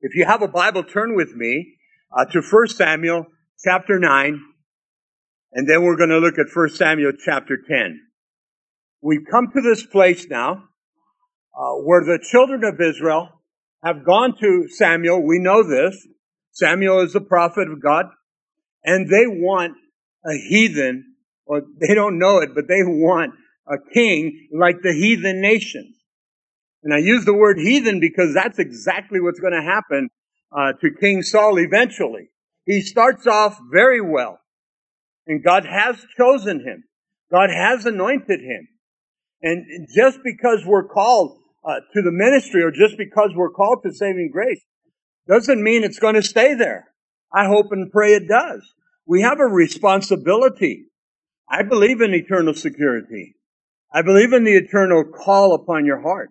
If you have a Bible, turn with me uh, to 1 Samuel chapter 9, and then we're going to look at 1 Samuel chapter 10. We've come to this place now uh, where the children of Israel have gone to Samuel. We know this. Samuel is the prophet of God, and they want a heathen, or they don't know it, but they want a king like the heathen nations. And I use the word heathen because that's exactly what's going to happen uh, to King Saul eventually. He starts off very well, and God has chosen him. God has anointed him. And just because we're called uh, to the ministry or just because we're called to saving grace doesn't mean it's going to stay there. I hope and pray it does. We have a responsibility. I believe in eternal security. I believe in the eternal call upon your heart.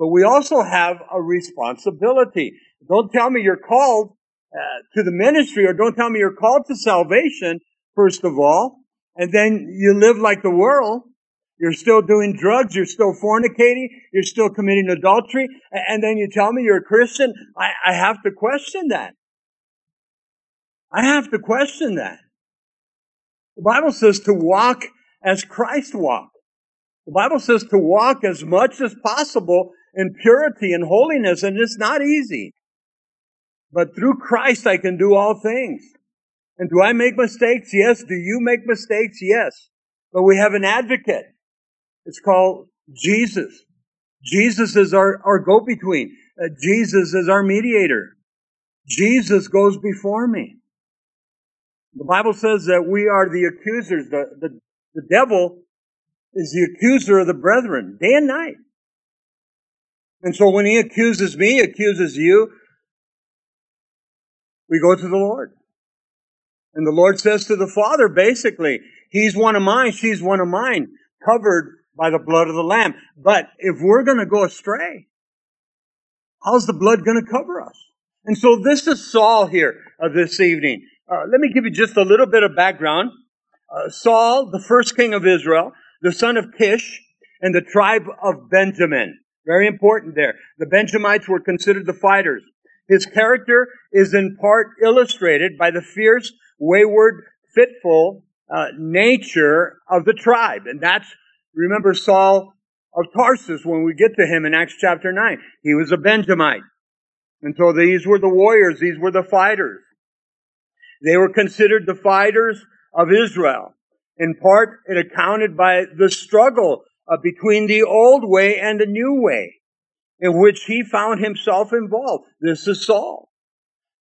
But we also have a responsibility. Don't tell me you're called uh, to the ministry or don't tell me you're called to salvation, first of all, and then you live like the world. You're still doing drugs. You're still fornicating. You're still committing adultery. And then you tell me you're a Christian. I, I have to question that. I have to question that. The Bible says to walk as Christ walked. The Bible says to walk as much as possible in purity and holiness, and it's not easy. But through Christ, I can do all things. And do I make mistakes? Yes. Do you make mistakes? Yes. But we have an advocate. It's called Jesus. Jesus is our, our go-between. Uh, Jesus is our mediator. Jesus goes before me. The Bible says that we are the accusers. The, the, the devil is the accuser of the brethren day and night. And so when he accuses me, accuses you, we go to the Lord. And the Lord says to the Father, basically, He's one of mine, she's one of mine, covered by the blood of the Lamb. But if we're going to go astray, how's the blood going to cover us? And so this is Saul here uh, this evening. Uh, let me give you just a little bit of background. Uh, Saul, the first king of Israel, the son of Kish, and the tribe of Benjamin. Very important there. The Benjamites were considered the fighters. His character is in part illustrated by the fierce, wayward, fitful uh, nature of the tribe. And that's, remember Saul of Tarsus when we get to him in Acts chapter 9. He was a Benjamite. And so these were the warriors, these were the fighters. They were considered the fighters of Israel. In part, it accounted by the struggle uh, between the old way and the new way in which he found himself involved. This is Saul.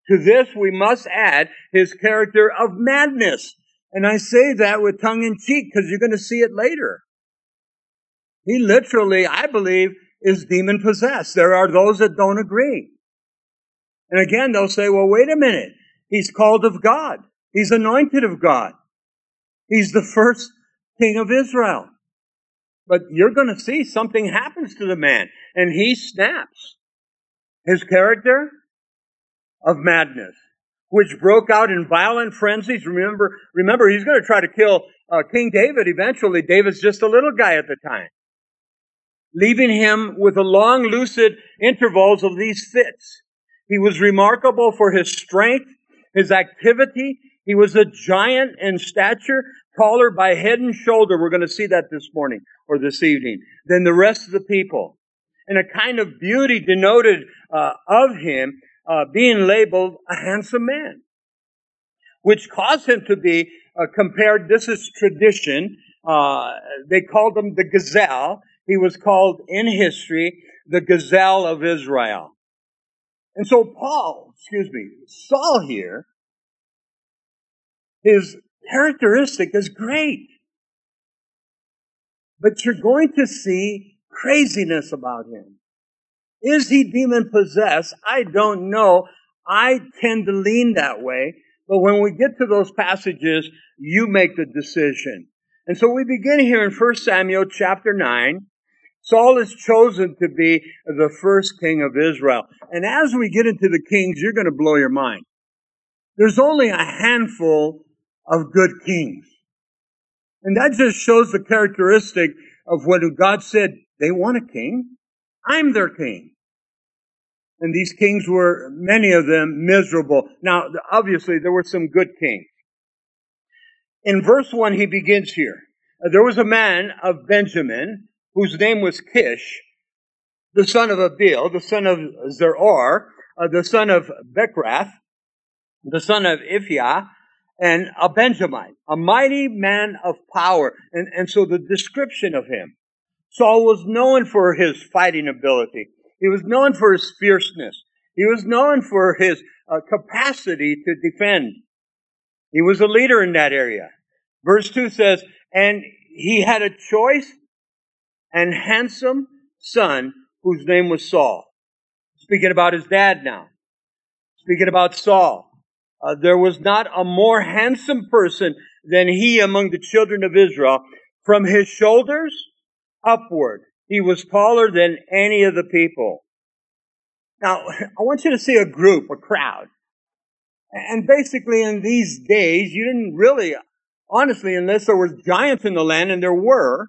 To this we must add his character of madness. And I say that with tongue in cheek because you're going to see it later. He literally, I believe, is demon possessed. There are those that don't agree. And again, they'll say, well, wait a minute. He's called of God. He's anointed of God. He's the first king of Israel. But you're going to see something happens to the man and he snaps. His character of madness, which broke out in violent frenzies. Remember, remember, he's going to try to kill uh, King David eventually. David's just a little guy at the time. Leaving him with the long, lucid intervals of these fits. He was remarkable for his strength, his activity. He was a giant in stature, taller by head and shoulder. We're going to see that this morning or this evening than the rest of the people. And a kind of beauty denoted uh, of him uh, being labeled a handsome man, which caused him to be uh, compared. This is tradition. Uh, they called him the gazelle. He was called in history the gazelle of Israel. And so Paul, excuse me, Saul here, his characteristic is great. But you're going to see craziness about him. Is he demon possessed? I don't know. I tend to lean that way. But when we get to those passages, you make the decision. And so we begin here in 1 Samuel chapter 9. Saul is chosen to be the first king of Israel. And as we get into the kings, you're going to blow your mind. There's only a handful of good kings. And that just shows the characteristic of when God said they want a king. I'm their king. And these kings were, many of them, miserable. Now, obviously, there were some good kings. In verse 1, he begins here. There was a man of Benjamin whose name was Kish, the son of Abiel, the son of Zeror, uh, the son of Bechorath, the son of Aphiah, and a Benjamite, a mighty man of power. And, and so the description of him, Saul was known for his fighting ability. He was known for his fierceness. He was known for his uh, capacity to defend. He was a leader in that area. Verse 2 says, And he had a choice and handsome son whose name was Saul. Speaking about his dad now. Speaking about Saul. Uh, there was not a more handsome person than he among the children of Israel. From his shoulders upward, he was taller than any of the people. Now, I want you to see a group, a crowd. And basically in these days, you didn't really, honestly, unless there was giants in the land, and there were,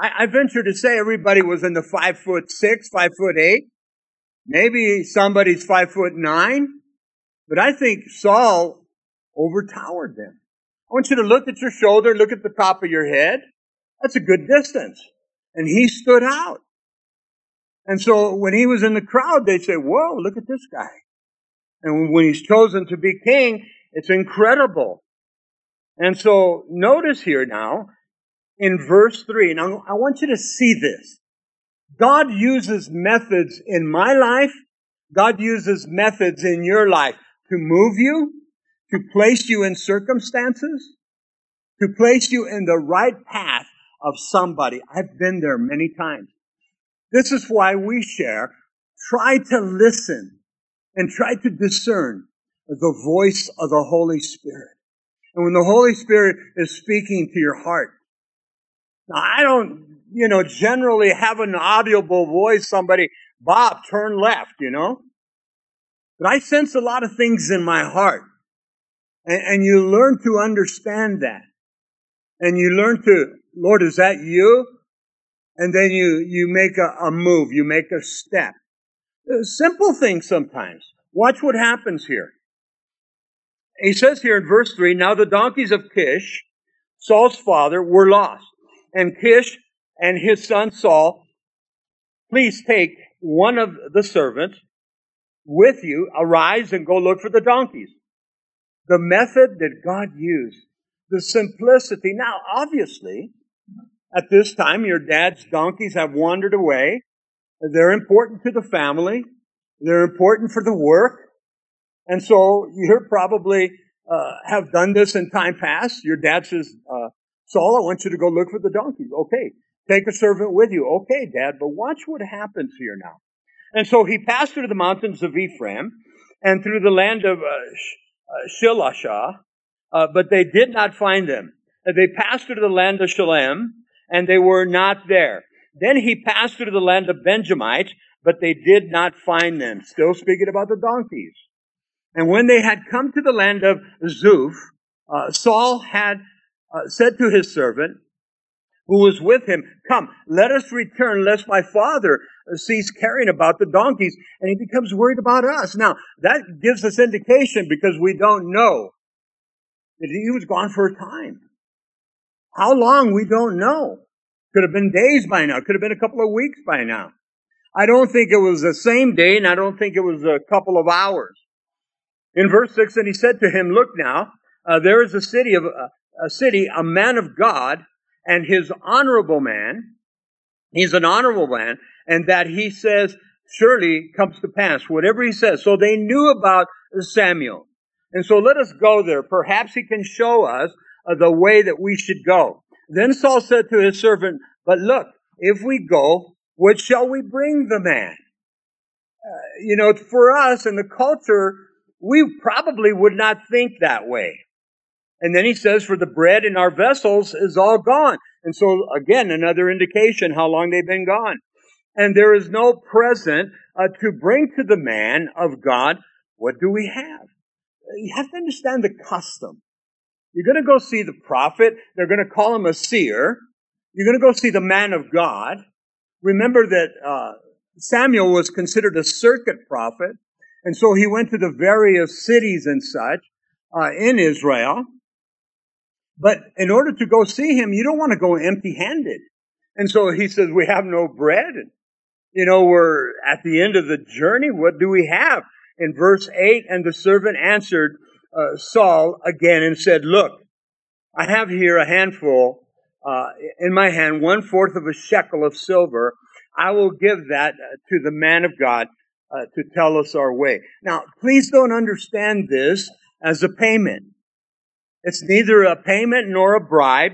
I, I venture to say everybody was in the five foot six, five foot eight. Maybe somebody's five foot nine. But I think Saul overtowered them. I want you to look at your shoulder, look at the top of your head. That's a good distance. And he stood out. And so when he was in the crowd, they'd say, whoa, look at this guy. And when he's chosen to be king, it's incredible. And so notice here now, in verse 3, and I want you to see this. God uses methods in my life. God uses methods in your life to move you, to place you in circumstances, to place you in the right path of somebody. I've been there many times. This is why we share. Try to listen and try to discern the voice of the Holy Spirit. And when the Holy Spirit is speaking to your heart, now I don't, you know, generally have an audible voice, somebody, Bob, turn left, you know? But I sense a lot of things in my heart. And, and you learn to understand that. And you learn to, Lord, is that you? And then you, you make a, a move, you make a step. A simple things sometimes. Watch what happens here. He says here in verse 3 Now the donkeys of Kish, Saul's father, were lost. And Kish and his son Saul, please take one of the servants with you, arise and go look for the donkeys. The method that God used, the simplicity. Now, obviously, at this time, your dad's donkeys have wandered away. They're important to the family. They're important for the work. And so you probably uh, have done this in time past. Your dad says, uh, Saul, I want you to go look for the donkeys. Okay. Take a servant with you. Okay, dad, but watch what happens here now. And so he passed through the mountains of Ephraim and through the land of uh, uh Shilashah, uh, but they did not find them. They passed through the land of Shalem, and they were not there. Then he passed through the land of Benjamites, but they did not find them. Still speaking about the donkeys. And when they had come to the land of Zuph, uh, Saul had uh, said to his servant, who was with him, Come, let us return, lest my father cease caring about the donkeys, and he becomes worried about us. Now, that gives us indication because we don't know that he was gone for a time. How long, we don't know. Could have been days by now, could have been a couple of weeks by now. I don't think it was the same day, and I don't think it was a couple of hours. In verse 6, and he said to him, Look now, uh, there is a city of uh, a city, a man of God, and his honorable man, he's an honorable man, and that he says surely comes to pass, whatever he says. So they knew about Samuel. And so let us go there. Perhaps he can show us uh, the way that we should go. Then Saul said to his servant, But look, if we go, what shall we bring the man? Uh, you know, for us in the culture, we probably would not think that way. And then he says, for the bread in our vessels is all gone. And so again, another indication how long they've been gone. And there is no present uh, to bring to the man of God. What do we have? You have to understand the custom. You're going to go see the prophet. They're going to call him a seer. You're going to go see the man of God. Remember that uh, Samuel was considered a circuit prophet, and so he went to the various cities and such uh, in Israel. But in order to go see him, you don't want to go empty handed. And so he says, We have no bread. And, You know, we're at the end of the journey. What do we have? In verse 8, and the servant answered uh, Saul again and said, Look, I have here a handful uh, in my hand, one fourth of a shekel of silver. I will give that uh, to the man of God uh, to tell us our way. Now, please don't understand this as a payment. It's neither a payment nor a bribe.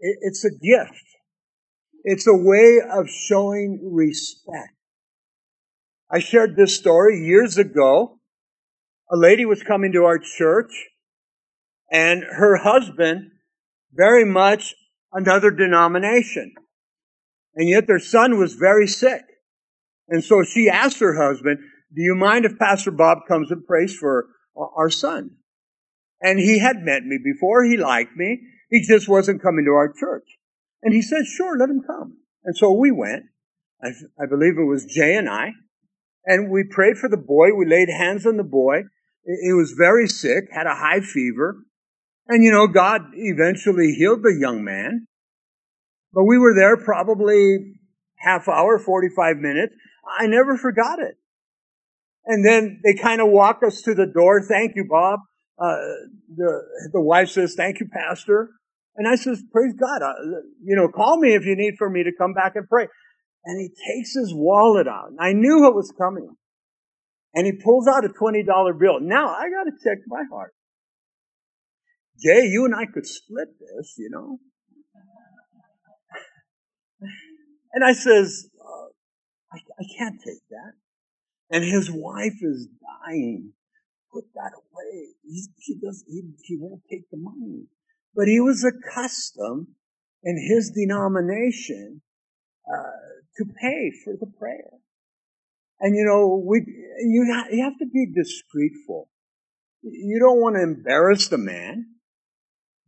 It's a gift. It's a way of showing respect. I shared this story years ago. A lady was coming to our church and her husband very much another denomination. And yet their son was very sick. And so she asked her husband, do you mind if Pastor Bob comes and prays for our son? And he had met me before. He liked me. He just wasn't coming to our church. And he said, sure, let him come. And so we went. I, I believe it was Jay and I. And we prayed for the boy. We laid hands on the boy. He was very sick, had a high fever. And you know, God eventually healed the young man. But we were there probably half hour, 45 minutes. I never forgot it. And then they kind of walk us to the door. Thank you, Bob. Uh, the, the wife says, thank you, pastor. And I says, praise God. Uh, you know, call me if you need for me to come back and pray. And he takes his wallet out. And I knew what was coming. And he pulls out a $20 bill. Now I got to check my heart. Jay, you and I could split this, you know. And I says, uh, I, I can't take that. And his wife is dying. Put that away. He, he does. He, he won't take the money. But he was accustomed in his denomination uh, to pay for the prayer. And you know, we you you have to be discreetful. You don't want to embarrass the man,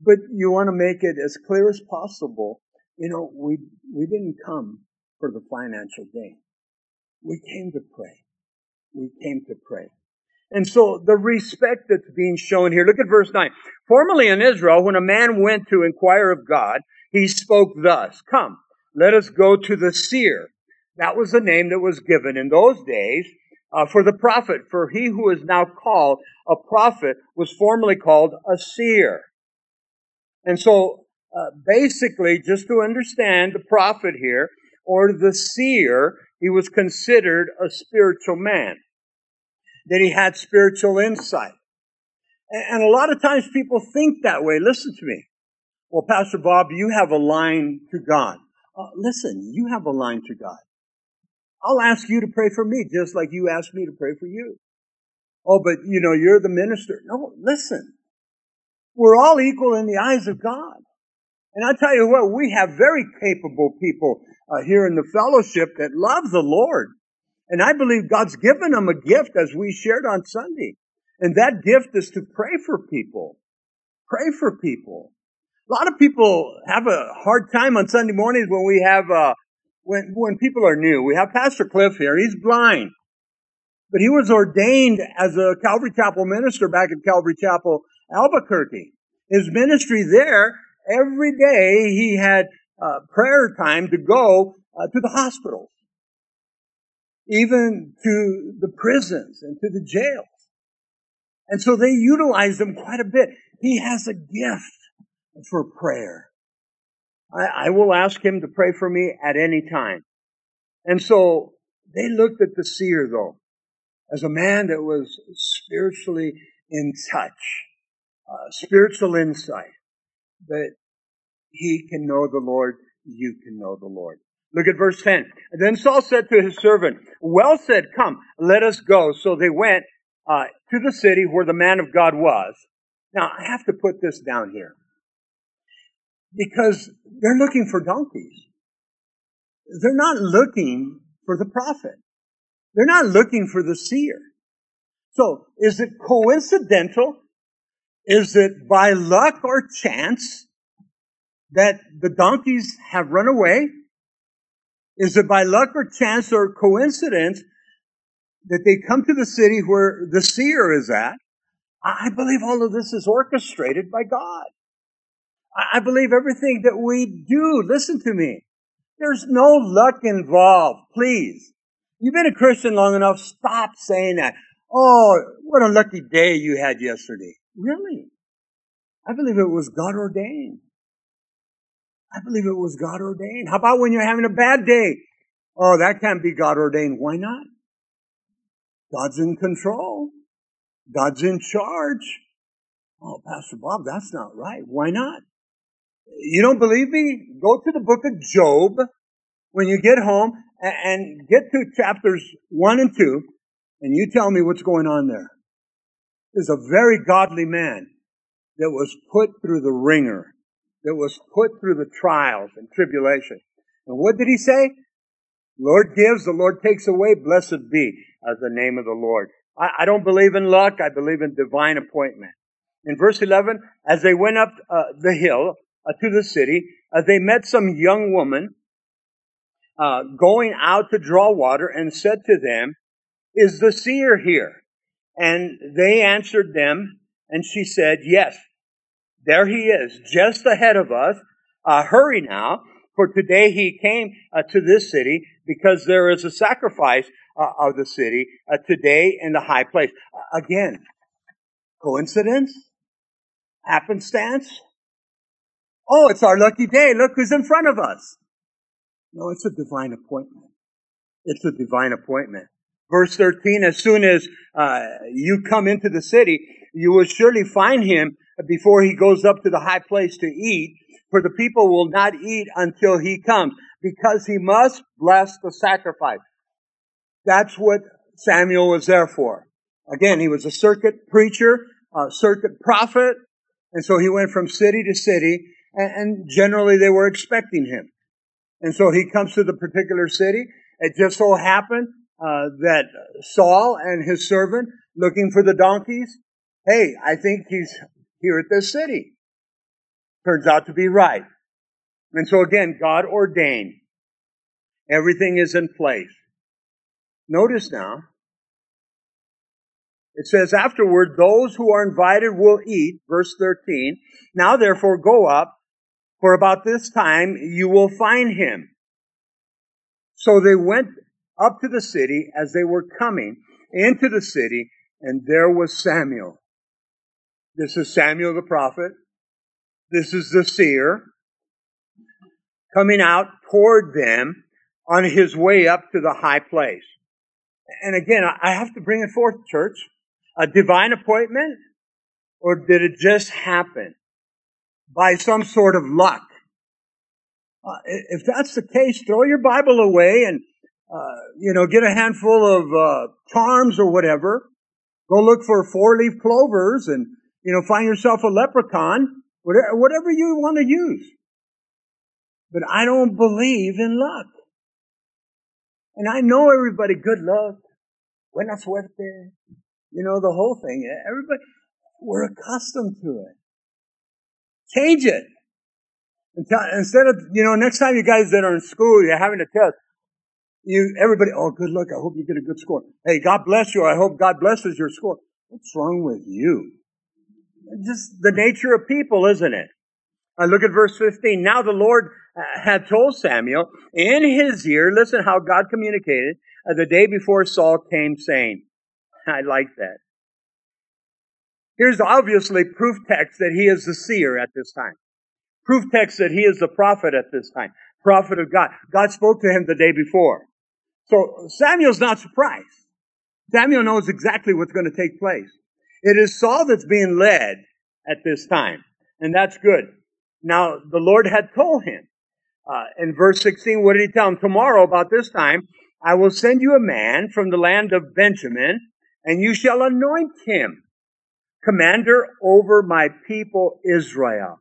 but you want to make it as clear as possible. You know, we we didn't come for the financial gain. We came to pray. We came to pray. And so the respect that's being shown here, look at verse 9. Formerly in Israel, when a man went to inquire of God, he spoke thus, Come, let us go to the seer. That was the name that was given in those days uh, for the prophet. For he who is now called a prophet was formerly called a seer. And so uh, basically, just to understand the prophet here, or the seer, he was considered a spiritual man. That he had spiritual insight. And a lot of times people think that way. Listen to me. Well, Pastor Bob, you have a line to God. Uh, listen, you have a line to God. I'll ask you to pray for me just like you asked me to pray for you. Oh, but you know, you're the minister. No, listen. We're all equal in the eyes of God. And I tell you what, we have very capable people uh, here in the fellowship that love the Lord. And I believe God's given them a gift as we shared on Sunday. And that gift is to pray for people. Pray for people. A lot of people have a hard time on Sunday mornings when we have, uh, when, when people are new. We have Pastor Cliff here. He's blind. But he was ordained as a Calvary Chapel minister back at Calvary Chapel, Albuquerque. His ministry there every day he had uh, prayer time to go uh, to the hospitals, even to the prisons and to the jails. And so they utilized him quite a bit. He has a gift for prayer. I, I will ask him to pray for me at any time. And so they looked at the seer though as a man that was spiritually in touch, uh, spiritual insight that he can know the Lord, you can know the Lord. Look at verse 10. Then Saul said to his servant, Well said, come, let us go. So they went uh, to the city where the man of God was. Now, I have to put this down here because they're looking for donkeys. They're not looking for the prophet. They're not looking for the seer. So, is it coincidental? Is it by luck or chance that the donkeys have run away? Is it by luck or chance or coincidence that they come to the city where the seer is at? I believe all of this is orchestrated by God. I believe everything that we do, listen to me, there's no luck involved, please. You've been a Christian long enough, stop saying that. Oh, what a lucky day you had yesterday. Really? I believe it was God ordained. I believe it was God ordained. How about when you're having a bad day? Oh, that can't be God ordained. Why not? God's in control. God's in charge. Oh, Pastor Bob, that's not right. Why not? You don't believe me? Go to the book of Job when you get home and get to chapters one and two and you tell me what's going on there. There's a very godly man that was put through the ringer, that was put through the trials and tribulation. And what did he say? Lord gives, the Lord takes away, blessed be as the name of the Lord. I, I, don't believe in luck, I believe in divine appointment. In verse 11, as they went up uh, the hill uh, to the city, uh, they met some young woman uh, going out to draw water and said to them, Is the seer here? And they answered them, and she said, Yes, there he is, just ahead of us. Uh, hurry now, for today he came uh, to this city because there is a sacrifice uh, of the city uh, today in the high place. again, coincidence? Happenstance? Oh, it's our lucky day. Look who's in front of us. No, it's a divine appointment. It's a divine appointment. Verse 13, as soon as uh, you come into the city, you will surely find him before he goes up to the high place to eat, for the people will not eat until he comes, because he must bless the sacrifice. That's what Samuel was there for. Again, he was a circuit preacher, a circuit prophet, and so he went from city to city, and, generally they were expecting him. And so he comes to the particular city. It just so happened uh, that Saul and his servant looking for the donkeys. Hey, I think he's here at this city. Turns out to be right. And so again, God ordained. Everything is in place. Notice now, it says afterward, those who are invited will eat, verse 13. Now therefore go up, for about this time you will find him. So they went up to the city as they were coming into the city, and there was Samuel. This is Samuel the prophet. This is the seer coming out toward them on his way up to the high place. And again, I have to bring it forth, church. A divine appointment? Or did it just happen by some sort of luck? Uh, if that's the case, throw your Bible away and, uh, you know, get a handful of uh, charms or whatever. Go look for four leaf clovers and you know, find yourself a leprechaun, whatever you want to use. But I don't believe in luck. And I know everybody, good luck, buena suerte, you know, the whole thing. Everybody, we're accustomed to it. Change it. Instead of, you know, next time you guys that are in school, you're having a test, you, everybody, oh, good luck. I hope you get a good score. Hey, God bless you. I hope God blesses your score. What's wrong with you? Just the nature of people, isn't it? I look at verse 15. Now the Lord uh, had told Samuel in his ear, listen how God communicated uh, the day before Saul came saying, I like that. Here's obviously proof text that he is the seer at this time. Proof text that he is the prophet at this time. Prophet of God. God spoke to him the day before. So Samuel's not surprised. Samuel knows exactly what's going to take place. It is Saul that's being led at this time, and that's good. Now, the Lord had told him uh, in verse 16, what did he tell him? Tomorrow, about this time, I will send you a man from the land of Benjamin, and you shall anoint him commander over my people Israel.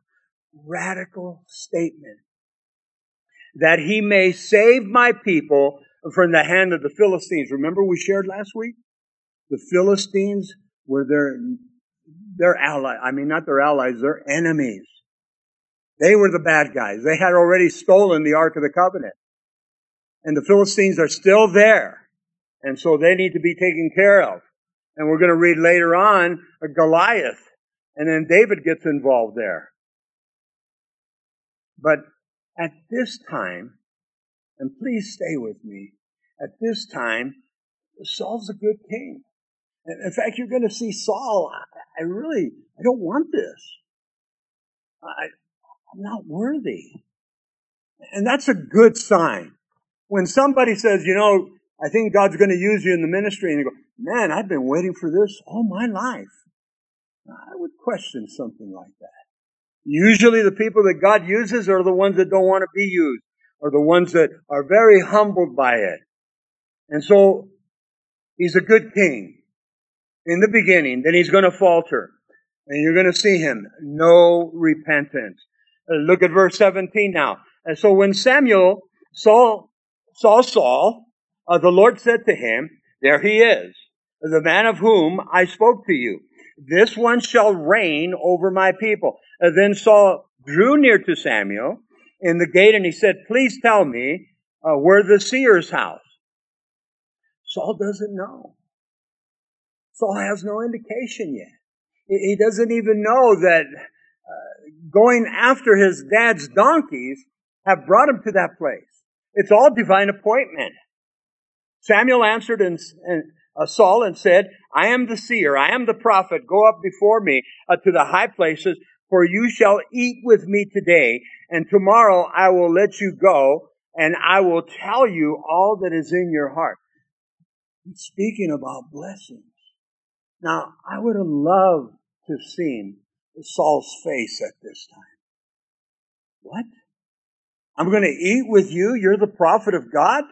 Radical statement. That he may save my people from the hand of the Philistines. Remember we shared last week? The Philistines were their, their ally. I mean, not their allies, their enemies. They were the bad guys. They had already stolen the Ark of the Covenant. And the Philistines are still there. And so they need to be taken care of. And we're going to read later on uh, Goliath. And then David gets involved there. But at this time, and please stay with me, at this time, Saul's a good king. In fact, you're going to see Saul. I, I really, I don't want this. I, I'm not worthy. And that's a good sign. When somebody says, you know, I think God's going to use you in the ministry, and you go, man, I've been waiting for this all my life. I would question something like that. Usually the people that God uses are the ones that don't want to be used, or the ones that are very humbled by it. And so, he's a good king in the beginning, then he's going to falter. And you're going to see him. No repentance. Look at verse 17 now. And so when Samuel saw, saw Saul, uh, the Lord said to him, There he is, the man of whom I spoke to you. This one shall reign over my people. Uh, then Saul drew near to Samuel in the gate and he said, Please tell me uh, where the seer's house. Saul doesn't know. Saul has no indication yet. He doesn't even know that uh, going after his dad's donkeys have brought him to that place. It's all divine appointment. Samuel answered and, and uh, Saul and said, I am the seer, I am the prophet. Go up before me uh, to the high places, for you shall eat with me today, and tomorrow I will let you go, and I will tell you all that is in your heart. He's speaking about blessings. Now, I would have loved to have seen Saul's face at this time. What? I'm going to eat with you. You're the prophet of God.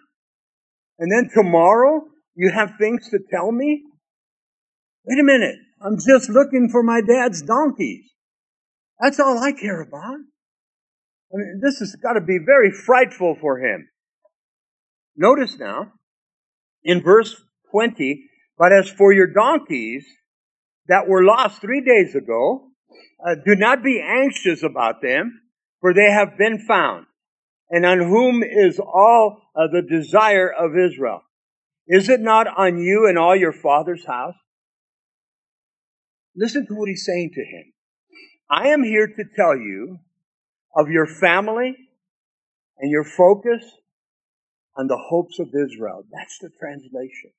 And then tomorrow you have things to tell me? Wait a minute. I'm just looking for my dad's donkeys. That's all I care about. I mean, this has got to be very frightful for him. Notice now, in verse 20, but as for your donkeys that were lost three days ago, uh, do not be anxious about them, for they have been found. And on whom is all uh, the desire of Israel? Is it not on you and all your father's house? Listen to what he's saying to him. I am here to tell you of your family and your focus on the hopes of Israel. That's the translation.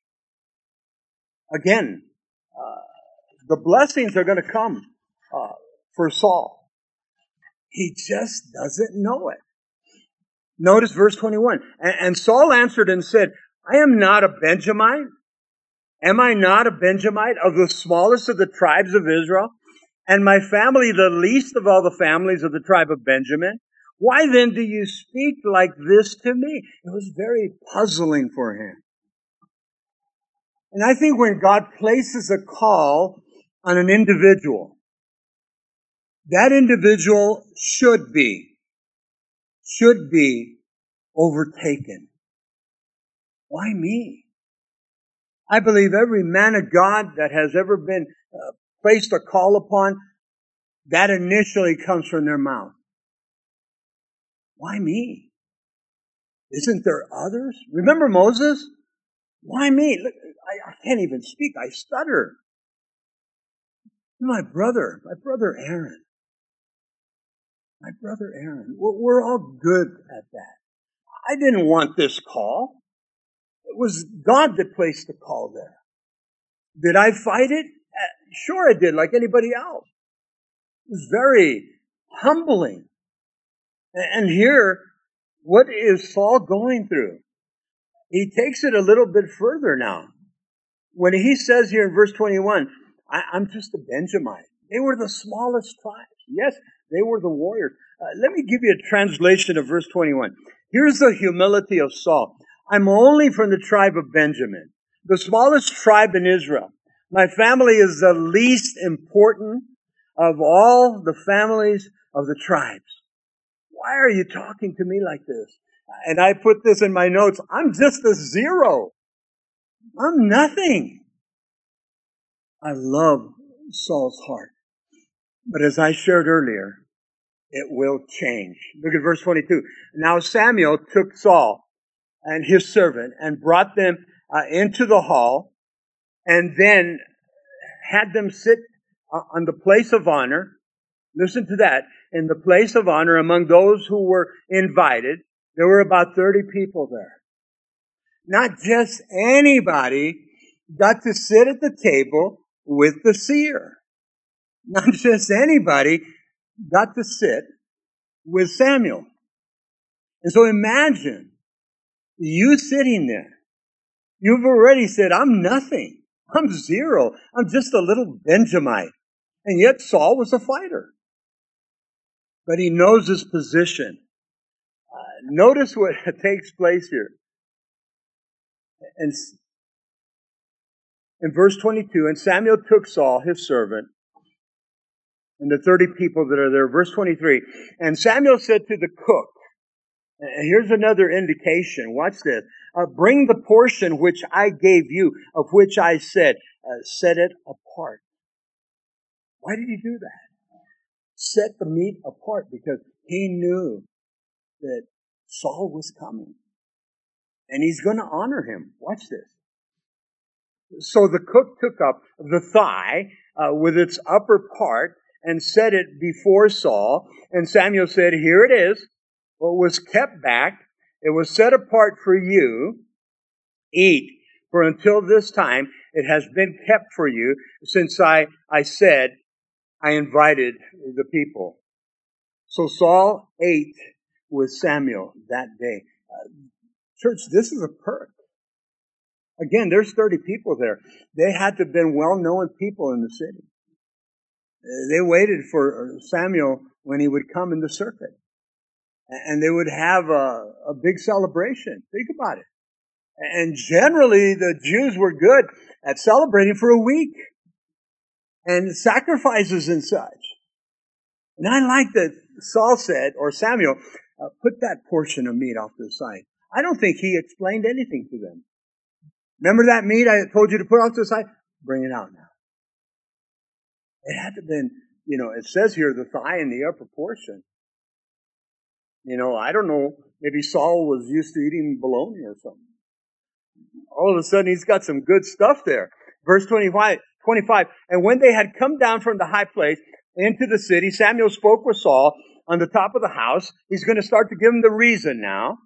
Again, uh, the blessings are going to come uh, for Saul. He just doesn't know it. Notice verse 21. And, and Saul answered and said, I am not a Benjamite. Am I not a Benjamite of the smallest of the tribes of Israel? And my family the least of all the families of the tribe of Benjamin? Why then do you speak like this to me? It was very puzzling for him. And I think when God places a call on an individual, that individual should be, should be overtaken. Why me? I believe every man of God that has ever been uh, placed a call upon, that initially comes from their mouth. Why me? Isn't there others? Remember Moses? Why me? Look, I, I can't even speak. I stutter. My brother, my brother Aaron. My brother Aaron. We're, all good at that. I didn't want this call. It was God that placed the call there. Did I fight it? Uh, sure I did, like anybody else. It was very humbling. And here, what is Saul going through? He takes it a little bit further now. When he says here in verse 21, I, am just a Benjamite. They were the smallest tribes. Yes, they were the warriors. Uh, let me give you a translation of verse 21. Here's the humility of Saul. I'm only from the tribe of Benjamin, the smallest tribe in Israel. My family is the least important of all the families of the tribes. Why are you talking to me like this? And I put this in my notes, I'm just a zero. I'm nothing. I love Saul's heart. But as I shared earlier, it will change. Look at verse 22. Now Samuel took Saul and his servant and brought them uh, into the hall and then had them sit uh, on the place of honor. Listen to that. In the place of honor among those who were invited, there were about 30 people there. Not just anybody got to sit at the table with the seer. Not just anybody got to sit with Samuel. And so imagine you sitting there. You've already said, I'm nothing. I'm zero. I'm just a little Benjamite. And yet Saul was a fighter. But he knows his position. Notice what takes place here. And in verse 22, and Samuel took Saul, his servant, and the 30 people that are there. Verse 23, and Samuel said to the cook, Here's another indication. Watch this. Uh, bring the portion which I gave you, of which I said, uh, set it apart. Why did he do that? Set the meat apart because he knew that Saul was coming. And he's going to honor him. Watch this. So the cook took up the thigh uh, with its upper part and set it before Saul. And Samuel said, Here it is what was kept back, it was set apart for you. Eat, for until this time it has been kept for you since I, I said I invited the people. So Saul ate with Samuel that day. Uh, church, this is a perk. Again, there's 30 people there. They had to have been well-known people in the city. They waited for Samuel when he would come in the circuit and they would have a, a big celebration. Think about it. And generally, the Jews were good at celebrating for a week and sacrifices and such. And I like that Saul said, or Samuel, uh, put that portion of meat off to the side. I don't think he explained anything to them. Remember that meat I told you to put off to the side? Bring it out now. It had to have been, you know, it says here the thigh and the upper portion. You know, I don't know. Maybe Saul was used to eating bologna or something. All of a sudden, he's got some good stuff there. Verse 25, 25. And when they had come down from the high place into the city, Samuel spoke with Saul on the top of the house. He's going to start to give him the reason now.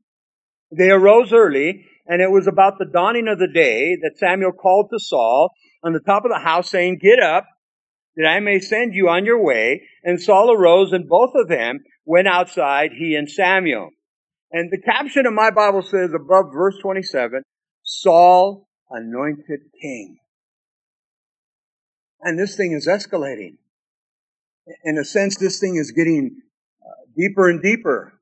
They arose early, and it was about the dawning of the day that Samuel called to Saul on the top of the house, saying, Get up, that I may send you on your way. And Saul arose, and both of them went outside, he and Samuel. And the caption of my Bible says above verse 27, Saul anointed king. And this thing is escalating. In a sense, this thing is getting deeper and deeper.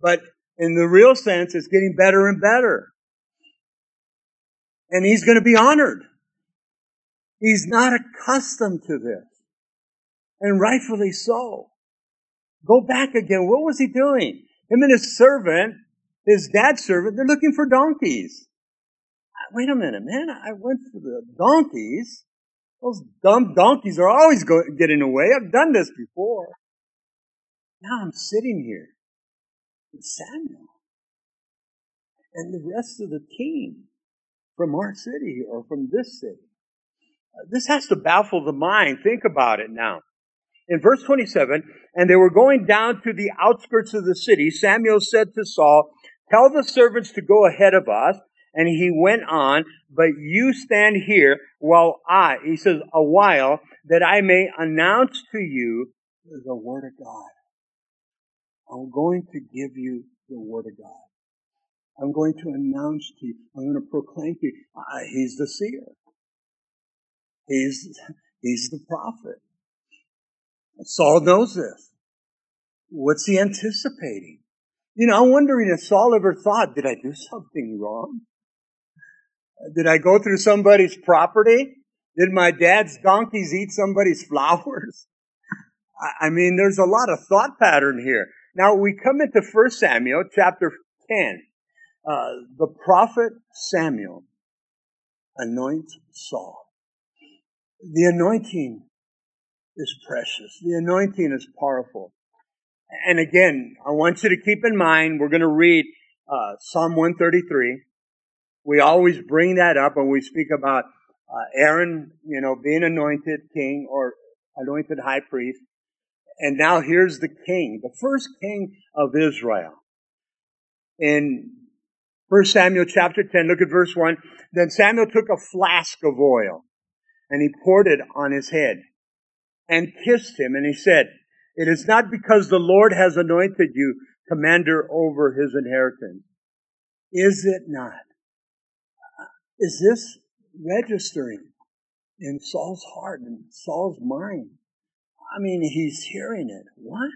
But in the real sense, it's getting better and better. And he's going to be honored. He's not accustomed to this. And rightfully so. Go back again. What was he doing? Him and his servant, his dad's servant, they're looking for donkeys. Wait a minute, man. I went for the donkeys. Those dumb donkeys are always getting away. I've done this before. Now I'm sitting here with Samuel and the rest of the team from our city or from this city. Uh, this has to baffle the mind. Think about it now in verse 27, and they were going down to the outskirts of the city, Samuel said to Saul, Tell the servants to go ahead of us. And he went on, but you stand here while I, he says, a while, that I may announce to you the word of God. I'm going to give you the word of God. I'm going to announce to you. I'm going to proclaim to you. He's the seer. He's, he's the prophet. Saul knows this. What's he anticipating? You know, I'm wondering if Saul ever thought, did I do something wrong? Did I go through somebody's property? Did my dad's donkeys eat somebody's flowers? I mean, there's a lot of thought pattern here. Now we come into 1 Samuel chapter 10. Uh, the prophet Samuel anoints Saul. The anointing is precious. The anointing is powerful. And again, I want you to keep in mind, we're going to read uh, Psalm 133. We always bring that up when we speak about uh, Aaron, you know, being anointed king or anointed high priest. And now here's the king, the first king of Israel. In 1 Samuel chapter 10, look at verse 1. Then Samuel took a flask of oil and he poured it on his head and kissed him. And he said, It is not because the Lord has anointed you commander over his inheritance. Is it not? Is this registering in Saul's heart and Saul's mind? I mean, he's hearing it. What?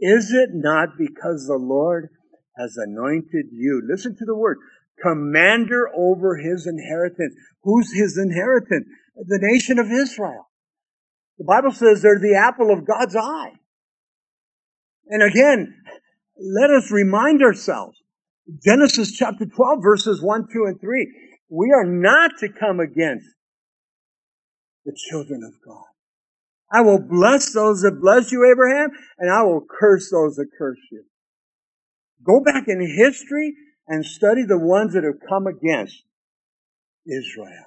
Is it not because the Lord has anointed you? Listen to the word. Commander over his inheritance. Who's his inheritance? The nation of Israel. The Bible says they're the apple of God's eye. And again, let us remind ourselves, Genesis chapter 12 verses 1, 2, and 3, we are not to come against the children of God. I will bless those that bless you, Abraham, and I will curse those that curse you. Go back in history and study the ones that have come against Israel.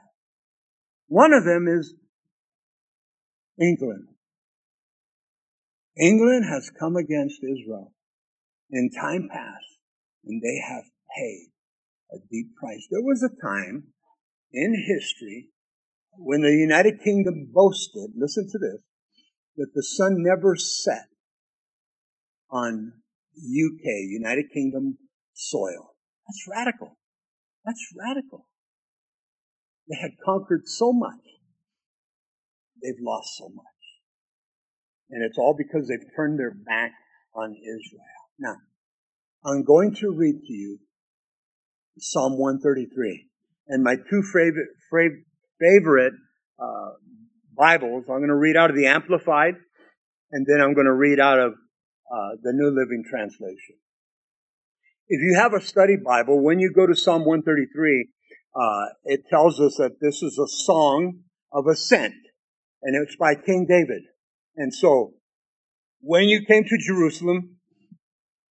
One of them is England. England has come against Israel in time past, and they have paid a deep price. There was a time in history when the United Kingdom boasted, listen to this, that the sun never set on UK, United Kingdom soil. That's radical. That's radical. They had conquered so much. They've lost so much. And it's all because they've turned their back on Israel. Now, I'm going to read to you Psalm 133. And my two favorite, favorite uh, Bibles, I'm going to read out of the Amplified, and then I'm going to read out of uh, the New Living Translation. If you have a study Bible, when you go to Psalm 133, uh, it tells us that this is a song of ascent, and it's by King David. And so, when you came to Jerusalem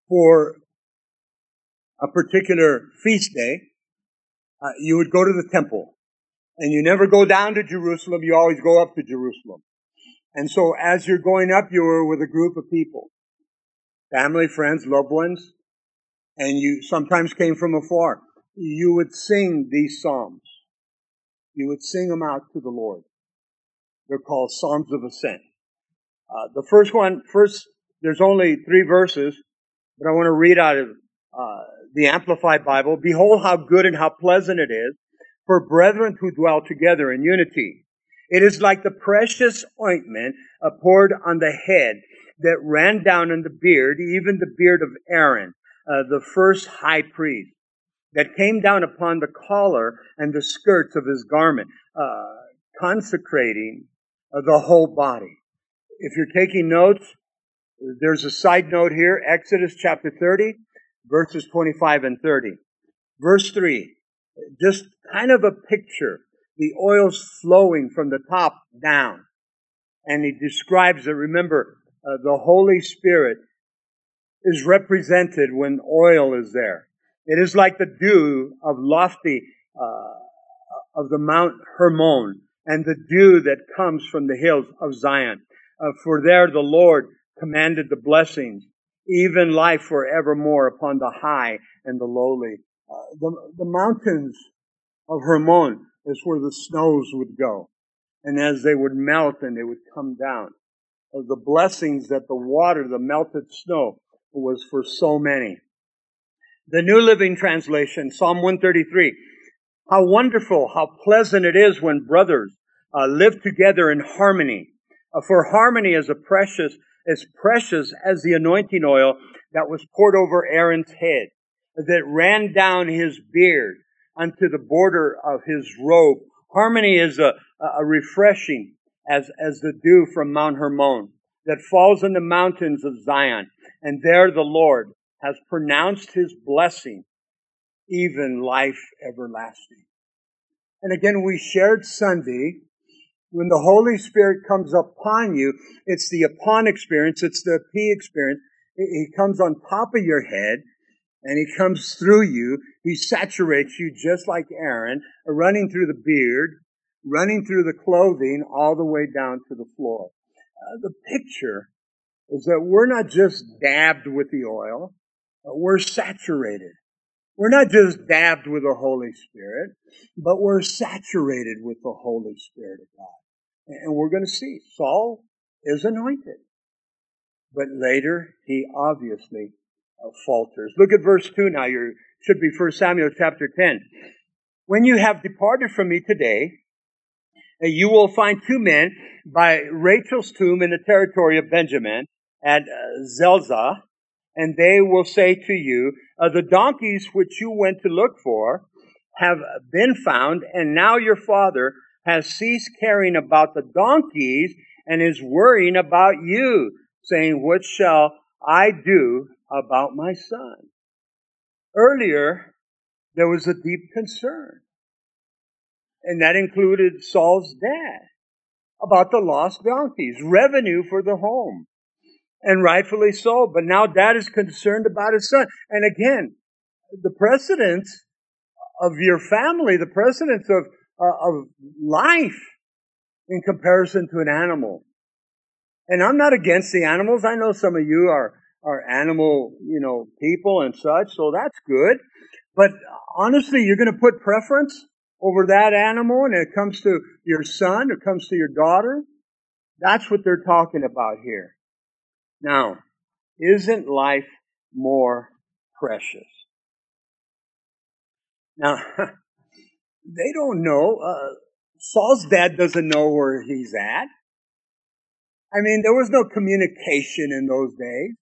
for a particular feast day, uh, you would go to the temple. And you never go down to Jerusalem, you always go up to Jerusalem. And so as you're going up, you were with a group of people. Family, friends, loved ones. And you sometimes came from afar. You would sing these psalms. You would sing them out to the Lord. They're called Psalms of Ascent. Uh, the first one, first, there's only three verses, but I want to read out of uh, the Amplified Bible. Behold how good and how pleasant it is for brethren who dwell together in unity. It is like the precious ointment poured on the head that ran down in the beard, even the beard of Aaron, uh, the first high priest, that came down upon the collar and the skirts of his garment, uh, consecrating uh, the whole body. If you're taking notes, there's a side note here, Exodus chapter 30, verses 25 and 30. Verse 3, just kind of a picture. The oil's flowing from the top down. And he describes it. Remember, uh, the Holy Spirit is represented when oil is there. It is like the dew of lofty, uh, of the Mount Hermon and the dew that comes from the hills of Zion. Uh, for there the Lord commanded the blessings, even life forevermore upon the high and the lowly. Uh, the, the mountains of Hermon is where the snows would go. And as they would melt and they would come down, uh, the blessings that the water, the melted snow, was for so many. The New Living Translation, Psalm 133. How wonderful, how pleasant it is when brothers uh, live together in harmony. Uh, for harmony is a precious, as precious as the anointing oil that was poured over Aaron's head, that ran down his beard unto the border of his robe. Harmony is a, a refreshing as, as the dew from Mount Hermon that falls in the mountains of Zion. And there the Lord has pronounced his blessing, even life everlasting. And again, we shared Sunday when the Holy Spirit comes upon you, it's the upon experience, it's the P experience. He comes on top of your head and he comes through you. He saturates you just like Aaron, running through the beard, running through the clothing, all the way down to the floor. Uh, the picture is that we're not just dabbed with the oil, we're saturated. We're not just dabbed with the Holy Spirit, but we're saturated with the Holy Spirit of God. And we're going to see Saul is anointed. But later, he obviously uh, falters. Look at verse 2 now. You should be 1 Samuel chapter 10. When you have departed from me today, uh, you will find two men by Rachel's tomb in the territory of Benjamin at uh, Zelzah, and they will say to you, uh, the donkeys which you went to look for have been found, and now your father has ceased caring about the donkeys and is worrying about you, saying, What shall I do about my son? Earlier, there was a deep concern, and that included Saul's dad about the lost donkeys, revenue for the home and rightfully so. But now dad is concerned about his son. And again, the precedence of your family, the precedence of, uh, of life in comparison to an animal. And I'm not against the animals. I know some of you are, are animal, you know, people and such, so that's good. But honestly, you're going to put preference over that animal and it comes to your son, it comes to your daughter. That's what they're talking about here. Now, isn't life more precious? Now, they don't know. Uh, Saul's dad doesn't know where he's at. I mean, there was no communication in those days.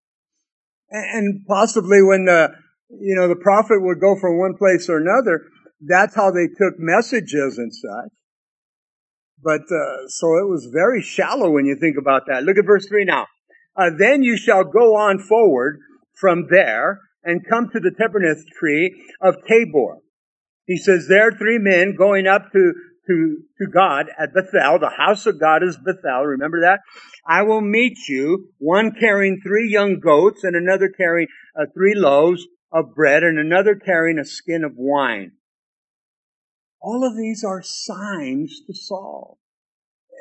And possibly when the, you know, the prophet would go from one place or another, that's how they took messages and such. But, uh, so it was very shallow when you think about that. Look at verse 3 now. Uh, then you shall go on forward from there and come to the terebinth tree of Tabor. He says, there three men going up to, to, to God at Bethel. The house of God is Bethel. Remember that? I will meet you, one carrying three young goats and another carrying uh, three loaves of bread and another carrying a skin of wine. All of these are signs to Saul.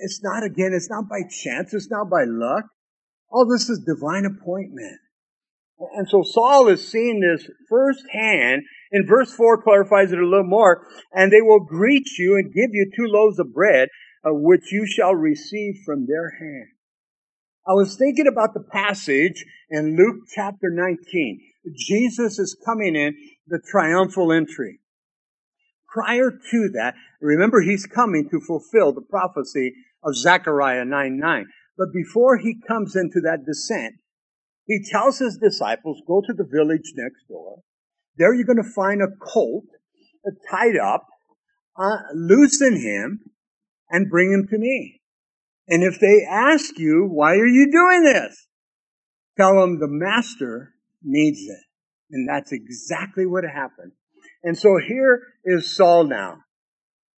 It's not, again, it's not by chance. It's not by luck. All this is divine appointment. And so Saul is seeing this firsthand. In verse 4 clarifies it a little more. And they will greet you and give you two loaves of bread, uh, which you shall receive from their hand. I was thinking about the passage in Luke chapter 19. Jesus is coming in the triumphal entry. Prior to that, remember he's coming to fulfill the prophecy of Zechariah 9 9. But before he comes into that descent, he tells his disciples, go to the village next door. There you're going to find a colt tied up, uh, loosen him, and bring him to me. And if they ask you, why are you doing this? Tell them the master needs it. And that's exactly what happened. And so here is Saul now.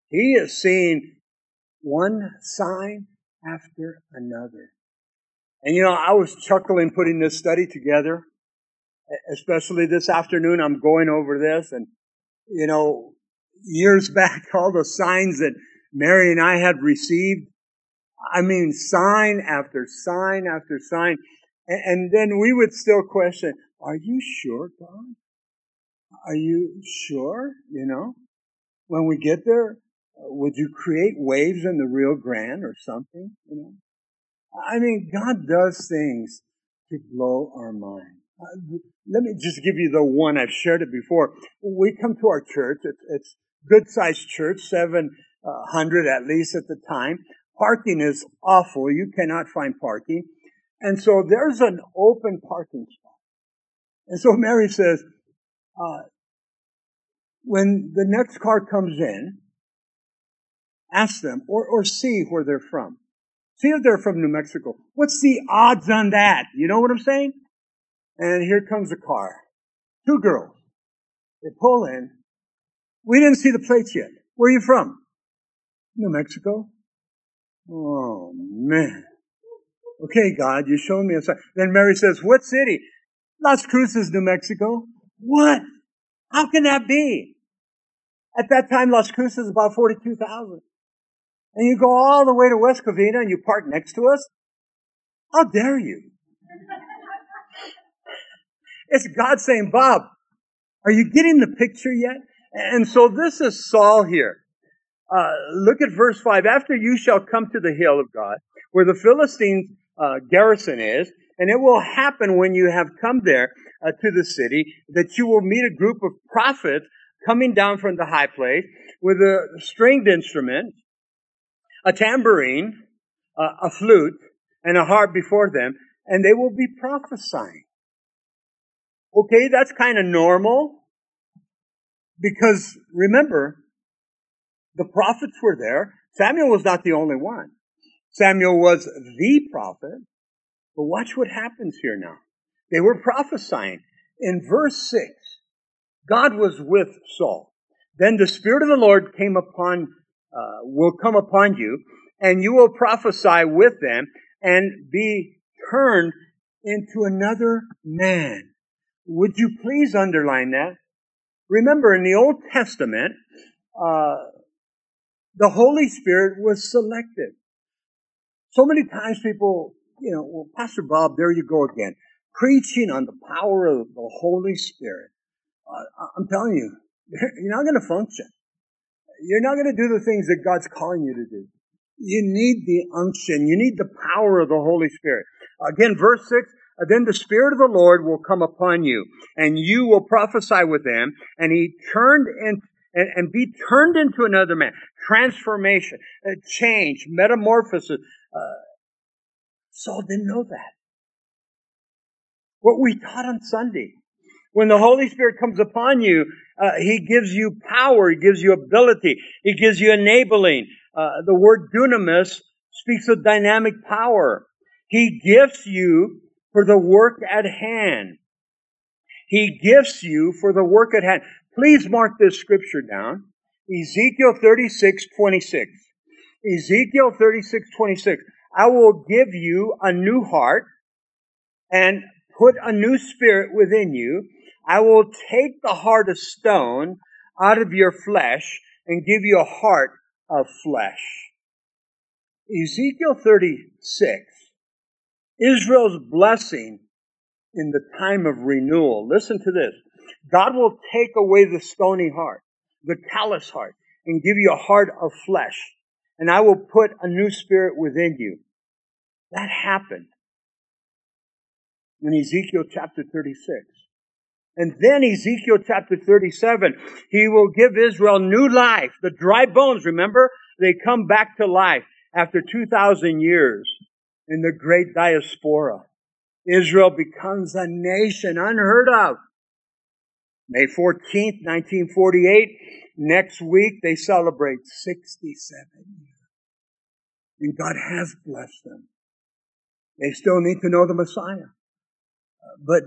He is seeing one sign after another. And you know, I was chuckling putting this study together, especially this afternoon. I'm going over this and, you know, years back, all the signs that Mary and I had received. I mean, sign after sign after sign. And, then we would still question, are you sure, God? Are you sure? You know, when we get there, would you create waves in the Rio Grande or something? You know, I mean, God does things to blow our mind. Uh, let me just give you the one I've shared it before. We come to our church. It's, it's good sized church, 700 at least at the time. Parking is awful. You cannot find parking. And so there's an open parking spot. And so Mary says, uh, when the next car comes in, Ask them or, or see where they're from. See if they're from New Mexico. What's the odds on that? You know what I'm saying? And here comes a car. Two girls. They pull in. We didn't see the plates yet. Where are you from? New Mexico. Oh man. Okay, God, you showed me a sign. Then Mary says, what city? Las Cruces, New Mexico. What? How can that be? At that time, Las Cruces is about 42,000. And you go all the way to West Covina and you park next to us? How dare you? It's God saying, Bob, are you getting the picture yet? And so this is Saul here. Uh, look at verse 5. After you shall come to the hill of God, where the Philistines' uh, garrison is, and it will happen when you have come there uh, to the city that you will meet a group of prophets coming down from the high place with a stringed instrument, a tambourine, uh, a flute, and a harp before them, and they will be prophesying. Okay, that's kind of normal. Because remember, the prophets were there. Samuel was not the only one. Samuel was the prophet. But watch what happens here now. They were prophesying. In verse 6, God was with Saul. Then the Spirit of the Lord came upon, uh, will come upon you, and you will prophesy with them and be turned into another man. Would you please underline that? Remember, in the Old Testament, uh, the Holy Spirit was selected. So many times people, you know, well, Pastor Bob, there you go again, preaching on the power of the Holy Spirit. Uh, I'm telling you, you're not going to function. You're not going to do the things that God's calling you to do. You need the unction. You need the power of the Holy Spirit. Again, verse 6, then the Spirit of the Lord will come upon you, and you will prophesy with them. And he turned and, and, and be turned into another man. Transformation, uh, change, metamorphosis. Uh, Saul didn't know that. What we taught on Sunday. When the Holy Spirit comes upon you, uh, He gives you power, He gives you ability, He gives you enabling. Uh, the word dunamis speaks of dynamic power. He gifts you for the work at hand. He gifts you for the work at hand. Please mark this scripture down. Ezekiel 36, 26. Ezekiel 36, 26. I will give you a new heart and put a new spirit within you. I will take the heart of stone out of your flesh and give you a heart of flesh. Ezekiel 36 Israel's blessing in the time of renewal. Listen to this. God will take away the stony heart, the callous heart, and give you a heart of flesh. And I will put a new spirit within you. That happened in Ezekiel chapter 36. And then Ezekiel chapter 37, he will give Israel new life. The dry bones, remember? They come back to life after 2,000 years in the great diaspora. Israel becomes a nation unheard of. May 14th, 1948, next week they celebrate 67 years. And God has blessed them. They still need to know the Messiah. Uh, but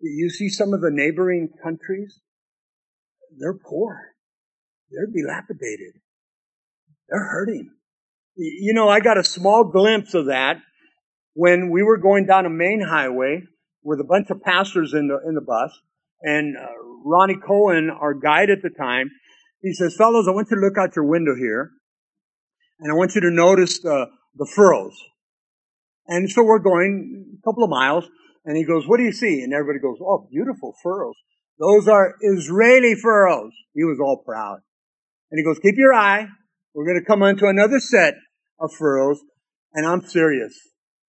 you see some of the neighboring countries, they're poor. They're dilapidated. They're hurting. You know, I got a small glimpse of that when we were going down a main highway with a bunch of pastors in the in the bus, and uh, Ronnie Cohen, our guide at the time, he says, "Fellows, I want you to look out your window here, and I want you to notice the the furrows." And so we're going a couple of miles, and he goes, "What do you see?" And everybody goes, "Oh, beautiful furrows. Those are Israeli furrows." He was all proud, and he goes, "Keep your eye. We're going to come onto another set of furrows." And I'm serious.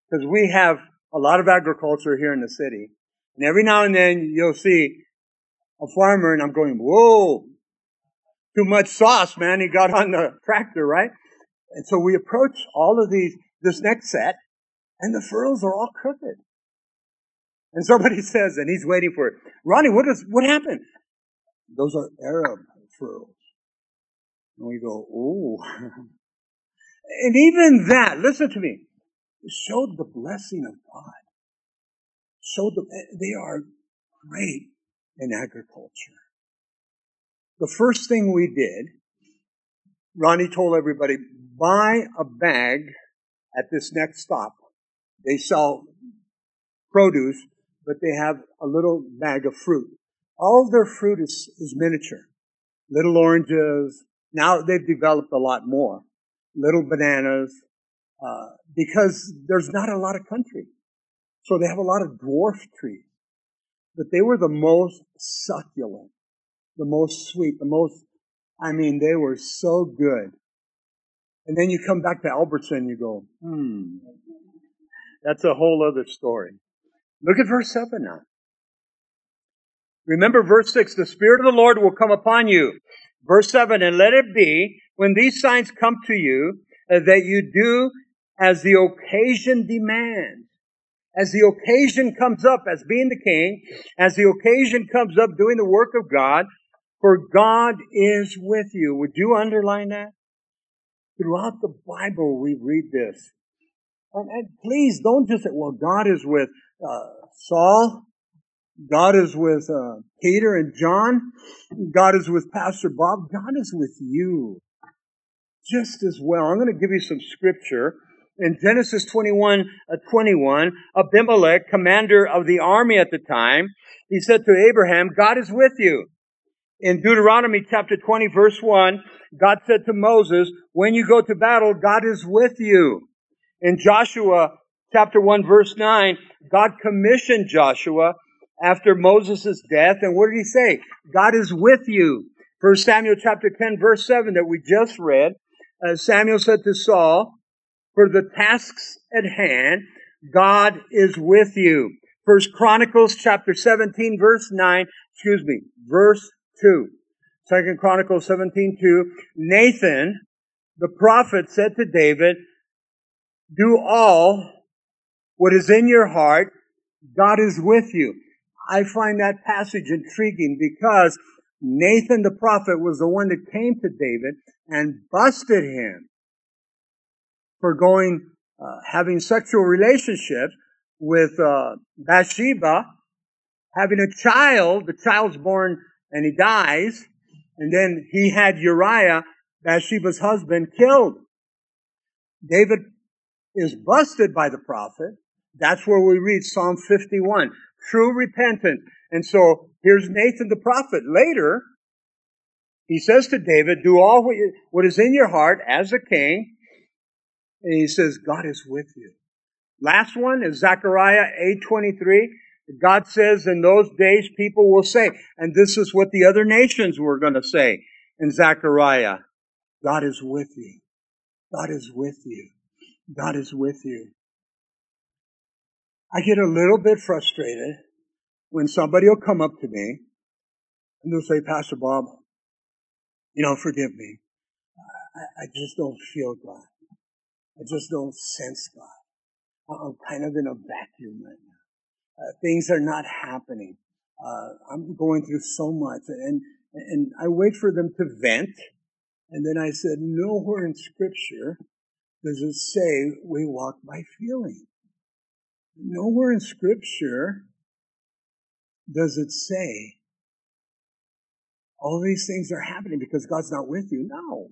Because we have a lot of agriculture here in the city. And every now and then you'll see a farmer and I'm going, whoa, too much sauce, man. He got on the tractor, right? And so we approach all of these, this next set, and the furrows are all crooked. And somebody says, and he's waiting for it, Ronnie, what is, what happened? Those are Arab furrows. And we go, ooh. and even that, listen to me showed the blessing of God. Showed the, they are great in agriculture. The first thing we did, Ronnie told everybody, buy a bag at this next stop. They sell produce, but they have a little bag of fruit. All of their fruit is, is miniature. Little oranges. Now they've developed a lot more. Little bananas. Uh, because there's not a lot of country. So they have a lot of dwarf trees. But they were the most succulent, the most sweet, the most, I mean, they were so good. And then you come back to Albertson and you go, hmm, that's a whole other story. Look at verse 7 now. Remember verse 6, the Spirit of the Lord will come upon you. Verse 7, and let it be when these signs come to you uh, that you do as the occasion demands. As the occasion comes up as being the king, as the occasion comes up doing the work of God, for God is with you. Would you underline that? Throughout the Bible, we read this. And, and please don't just say, well, God is with uh, Saul. God is with uh, Peter and John. God is with Pastor Bob. God is with you just as well. I'm going to give you some scripture. In Genesis 21, uh, 21, Abimelech, commander of the army at the time, he said to Abraham, God is with you. In Deuteronomy chapter 20 verse 1, God said to Moses, when you go to battle, God is with you. In Joshua chapter 1 verse 9, God commissioned Joshua after Moses' death. And what did he say? God is with you. First Samuel chapter 10 verse 7 that we just read, uh, Samuel said to Saul, for the tasks at hand, God is with you. First Chronicles chapter 17 verse 9, excuse me, verse 2. Second Chronicles 17 2. Nathan, the prophet said to David, do all what is in your heart. God is with you. I find that passage intriguing because Nathan the prophet was the one that came to David and busted him for going, uh, having sexual relationships with uh, Bathsheba, having a child. The child's born and he dies. And then he had Uriah, Bathsheba's husband, killed. David is busted by the prophet. That's where we read Psalm 51. True repentance. And so here's Nathan the prophet. Later, he says to David, do all what is in your heart as a king. And he says, God is with you. Last one is Zechariah 8:23. God says in those days people will say, and this is what the other nations were going to say in Zechariah, God is with you. God is with you. God is with you. I get a little bit frustrated when somebody will come up to me and they'll say, Pastor Bob, you know, forgive me. I, I just don't feel God. I just don't sense God. I'm kind of in a vacuum right now. Uh, things are not happening. Uh, I'm going through so much, and and I wait for them to vent, and then I said, nowhere in Scripture does it say we walk by feeling. Nowhere in Scripture does it say all these things are happening because God's not with you. No.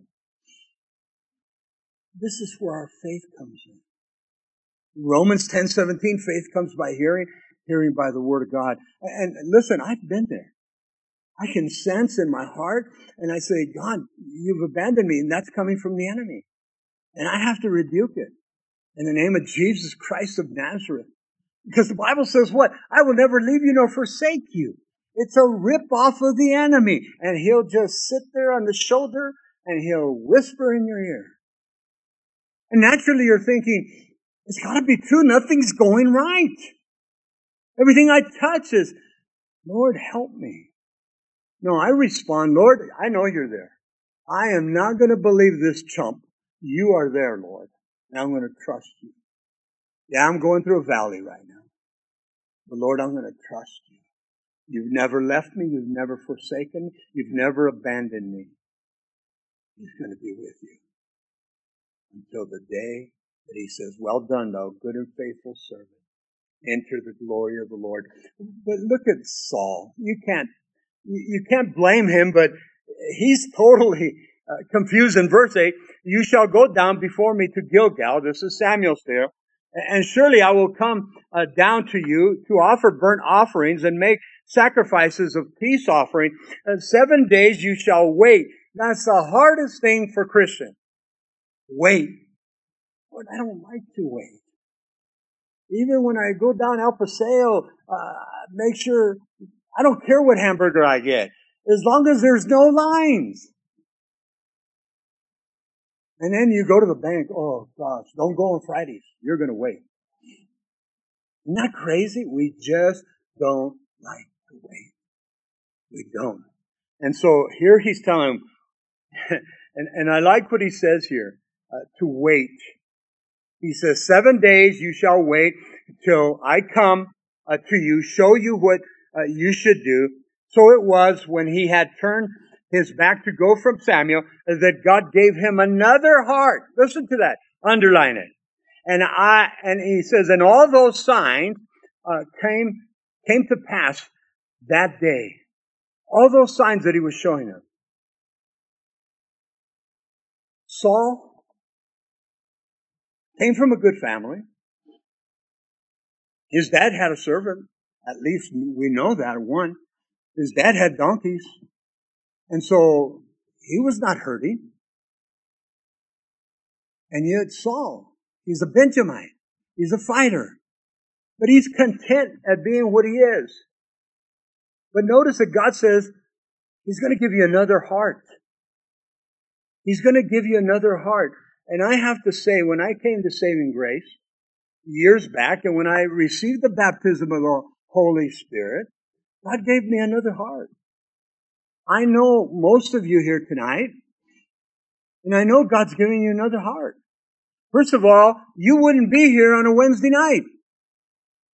This is where our faith comes in. Romans 10 17, faith comes by hearing, hearing by the word of God. And listen, I've been there. I can sense in my heart, and I say, God, you've abandoned me, and that's coming from the enemy. And I have to rebuke it in the name of Jesus Christ of Nazareth. Because the Bible says what? I will never leave you nor forsake you. It's a rip off of the enemy. And he'll just sit there on the shoulder and he'll whisper in your ear. And naturally you're thinking, it's gotta be true. Nothing's going right. Everything I touch is, Lord, help me. No, I respond, Lord, I know you're there. I am not going to believe this chump. You are there, Lord. And I'm going to trust you. Yeah, I'm going through a valley right now. But Lord, I'm going to trust you. You've never left me. You've never forsaken me. You've never abandoned me. He's going to be with you until the day that he says, well done, thou good and faithful servant. Enter the glory of the Lord. But look at Saul. You can't, you can't blame him, but he's totally uh, confused in verse 8. You shall go down before me to Gilgal. This is Samuel's there. And surely I will come uh, down to you to offer burnt offerings and make sacrifices of peace offering. And seven days you shall wait. That's the hardest thing for Christians. Wait. Lord, I don't like to wait. Even when I go down El Paseo, uh, make sure, I don't care what hamburger I get, as long as there's no lines. And then you go to the bank, oh gosh, don't go on Fridays. You're going to wait. Isn't that crazy? We just don't like to wait. We don't. And so here he's telling and, and I like what he says here, uh, to wait. He says, seven days you shall wait till I come uh, to you, show you what uh, you should do. So it was when he had turned his back to go from Samuel that God gave him another heart. Listen to that. Underline it. And I, and he says, and all those signs uh, came, came to pass that day. All those signs that he was showing them. Saul came from a good family. His dad had a servant. At least we know that one. His dad had donkeys. And so he was not hurting. And yet Saul, he's a Benjamite. He's a fighter. But he's content at being what he is. But notice that God says he's going to give you another heart. He's going to give you another heart. And I have to say, when I came to saving grace years back and when I received the baptism of the Holy Spirit, God gave me another heart. I know most of you here tonight, and I know God's giving you another heart. First of all, you wouldn't be here on a Wednesday night.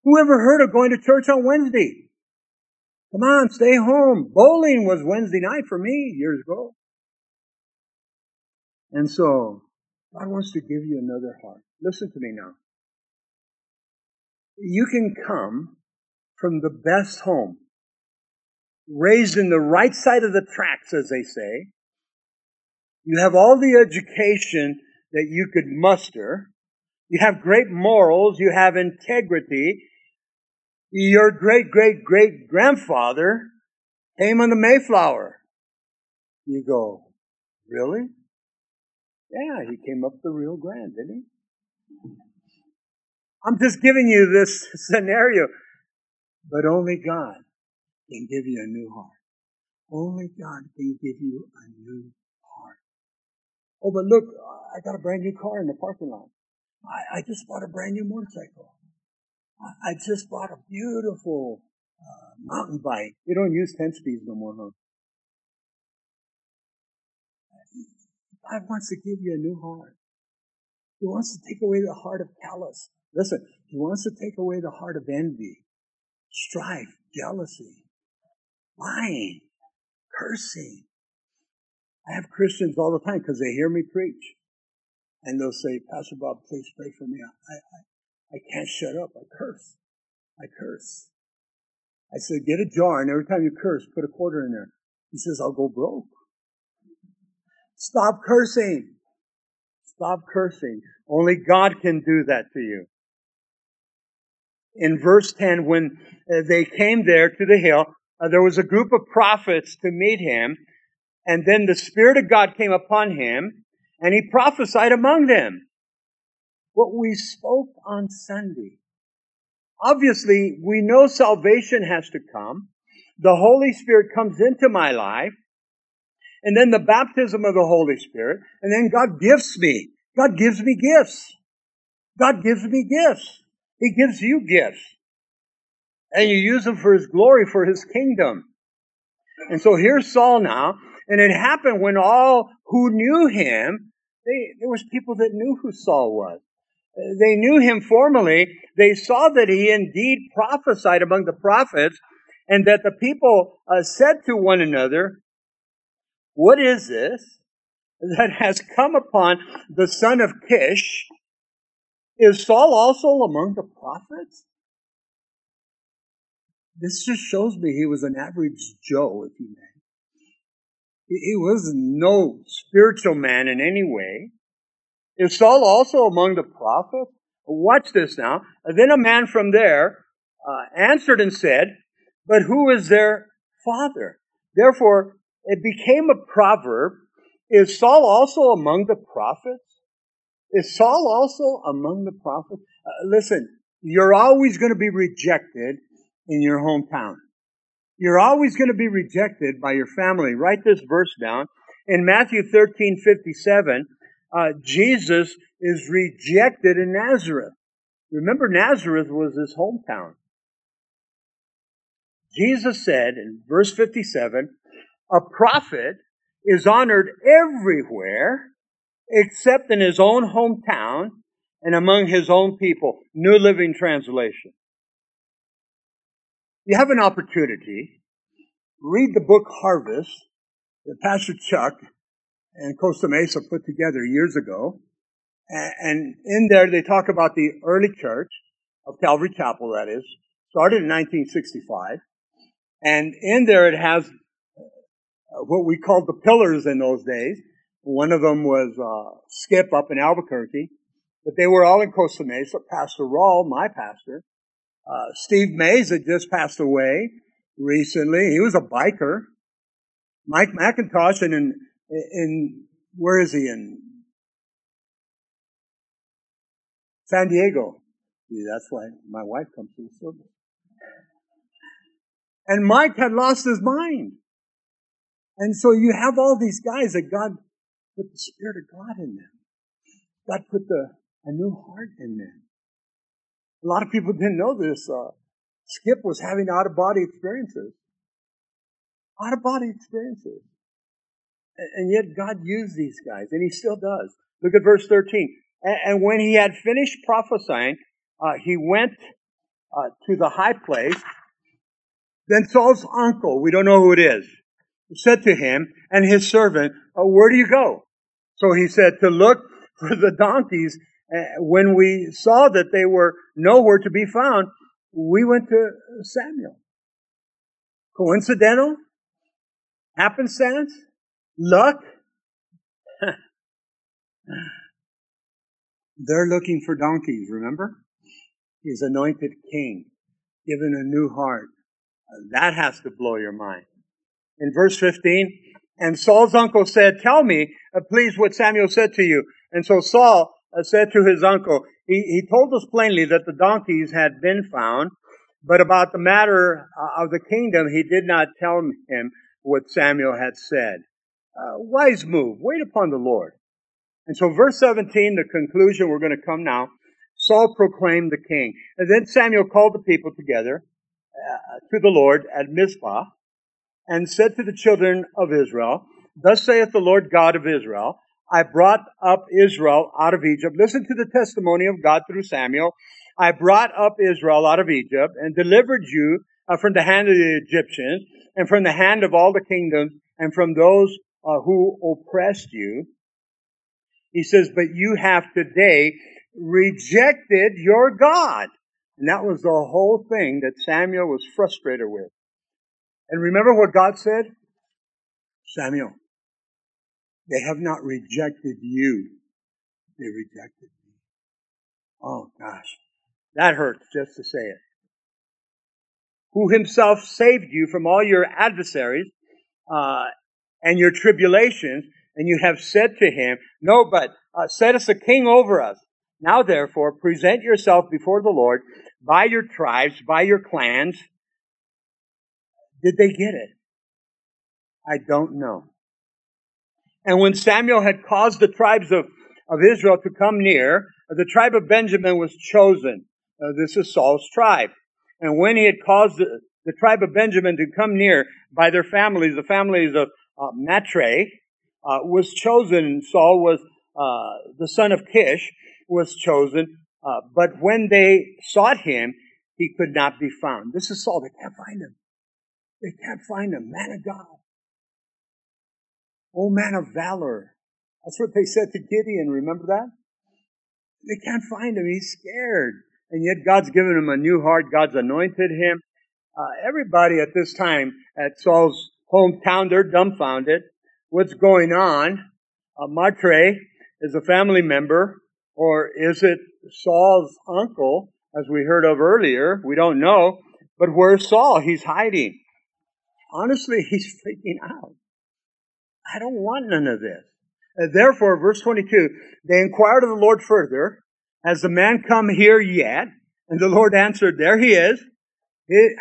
Who ever heard of going to church on Wednesday? Come on, stay home. Bowling was Wednesday night for me years ago. And so, God wants to give you another heart. Listen to me now. You can come from the best home raised in the right side of the tracks, as they say. You have all the education that you could muster. You have great morals. You have integrity. Your great great great grandfather came on the Mayflower. You go, really? Yeah, he came up the Rio Grande, didn't he? I'm just giving you this scenario, but only God can give you a new heart. Only God can give you a new heart. Oh, but look, I got a brand new car in the parking lot. I, I just bought a brand new motorcycle. I, I just bought a beautiful uh, mountain bike. You don't use 10 speeds no more, huh? God wants to give you a new heart. He wants to take away the heart of callous. Listen, He wants to take away the heart of envy, strife, jealousy, lying, cursing. I have Christians all the time because they hear me preach. And they'll say, Pastor Bob, please pray for me. I, I, I can't shut up. I curse. I curse. I said, get a jar and every time you curse, put a quarter in there. He says, I'll go broke. Stop cursing. Stop cursing. Only God can do that to you. In verse 10, when uh, they came there to the hill, uh, there was a group of prophets to meet him, and then the Spirit of God came upon him, and he prophesied among them. What we spoke on Sunday. Obviously, we know salvation has to come. The Holy Spirit comes into my life, and then the baptism of the Holy Spirit, and then God gives me. God gives me gifts. God gives me gifts. He gives you gifts and you use them for his glory, for his kingdom. And so here's Saul now, and it happened when all who knew him, they, there was people that knew who Saul was. They knew him formally. They saw that he indeed prophesied among the prophets, and that the people uh, said to one another, What is this that has come upon the son of Kish? Is Saul also among the prophets? This just shows me he was an average Joe, if you may. He was no spiritual man in any way. Is Saul also among the prophets? Watch this now. Then a man from there uh, answered and said, But who is their father? Therefore, it became a proverb. Is Saul also among the prophets? Is Saul also among the prophets? Uh, listen, you're always going to be rejected in your hometown. You're always going to be rejected by your family. Write this verse down. In Matthew 13, 57, uh, Jesus is rejected in Nazareth. Remember, Nazareth was his hometown. Jesus said in verse 57, a prophet is honored everywhere except in his own hometown and among his own people. New Living Translation. You have an opportunity. Read the book Harvest that Pastor Chuck and Costa Mesa put together years ago. And in there, they talk about the early church of Calvary Chapel, that is, started in 1965. And in there, it has what we called the pillars in those days. One of them was uh, Skip up in Albuquerque, but they were all in Costa Mesa. Pastor Raul, my pastor, uh, Steve Mays had just passed away recently. He was a biker. Mike MacIntosh, and in, in where is he in San Diego? See, that's why my wife comes to the service. And Mike had lost his mind. And so you have all these guys that God put the Spirit of God in them. God put the, a new heart in them. A lot of people didn't know this. Uh, Skip was having out of body experiences. Out of body experiences. And, and yet God used these guys, and He still does. Look at verse 13. And, and when he had finished prophesying, uh, he went uh, to the high place. Then Saul's uncle, we don't know who it is, said to him and his servant, uh, Where do you go? So he said, To look for the donkeys. When we saw that they were nowhere to be found, we went to Samuel. Coincidental? Happenstance? Luck? They're looking for donkeys, remember? He's anointed king, given a new heart. That has to blow your mind. In verse 15, and Saul's uncle said, Tell me, uh, please, what Samuel said to you. And so Saul uh, said to his uncle, he, he told us plainly that the donkeys had been found, but about the matter uh, of the kingdom, he did not tell him what Samuel had said. Uh, wise move. Wait upon the Lord. And so verse 17, the conclusion, we're going to come now. Saul proclaimed the king. And then Samuel called the people together uh, to the Lord at Mizpah and said to the children of Israel, Thus saith the Lord God of Israel, I brought up Israel out of Egypt. Listen to the testimony of God through Samuel. I brought up Israel out of Egypt and delivered you uh, from the hand of the Egyptians and from the hand of all the kingdoms and from those uh, who oppressed you. He says, but you have today rejected your God. And that was the whole thing that Samuel was frustrated with. And remember what God said? Samuel, they have not rejected you. They rejected me. Oh gosh. That hurts just to say it. Who himself saved you from all your adversaries uh, and your tribulations, and you have said to him, No, but uh, set us a king over us. Now therefore, present yourself before the Lord by your tribes, by your clans. Did they get it? I don't know. And when Samuel had caused the tribes of, of Israel to come near, the tribe of Benjamin was chosen. Uh, this is Saul's tribe. And when he had caused the, the, tribe of Benjamin to come near by their families, the families of uh, Matri, uh, was chosen. Saul was uh, the son of Kish, was chosen. Uh, but when they sought him, he could not be found. This is Saul. They can't find him. They can't find him. Man of God. Oh, man of valor. That's what they said to Gideon. Remember that? They can't find him. He's scared. And yet God's given him a new heart. God's anointed him. Uh, everybody at this time at Saul's hometown, they're dumbfounded. What's going on? Uh, Matri is a family member Or is it Saul's uncle, as we heard of earlier? We don't know. But where's Saul? He's hiding. Honestly, he's freaking out. I don't want none of this. Uh, therefore, verse 22, they inquired of the Lord further, Has the man come here yet? And the Lord answered, There he is,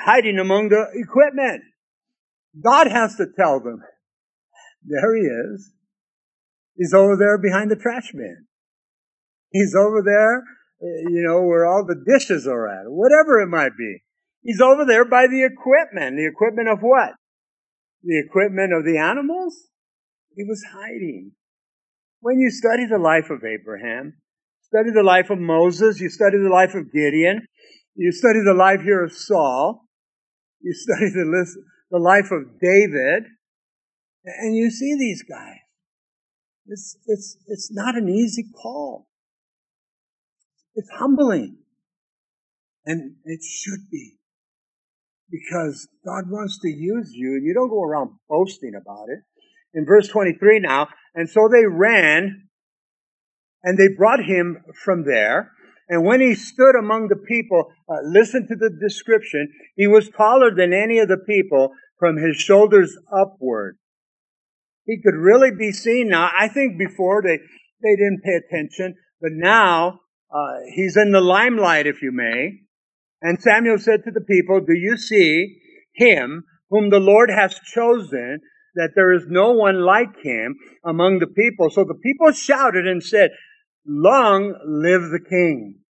hiding among the equipment. God has to tell them, There he is. He's over there behind the trash bin. He's over there, uh, you know, where all the dishes are at, whatever it might be. He's over there by the equipment. The equipment of what? The equipment of the animals? He was hiding. When you study the life of Abraham, study the life of Moses, you study the life of Gideon, you study the life here of Saul, you study the, list, the life of David, and you see these guys. It's, it's, it's not an easy call. It's humbling. And it should be. Because God wants to use you, and you don't go around boasting about it in verse 23 now. And so they ran and they brought him from there. And when he stood among the people, uh, listen to the description. He was taller than any of the people from his shoulders upward. He could really be seen now. I think before they, they didn't pay attention, but now uh, he's in the limelight, if you may. And Samuel said to the people, Do you see him whom the Lord has chosen that there is no one like him among the people. So the people shouted and said, Long live the king.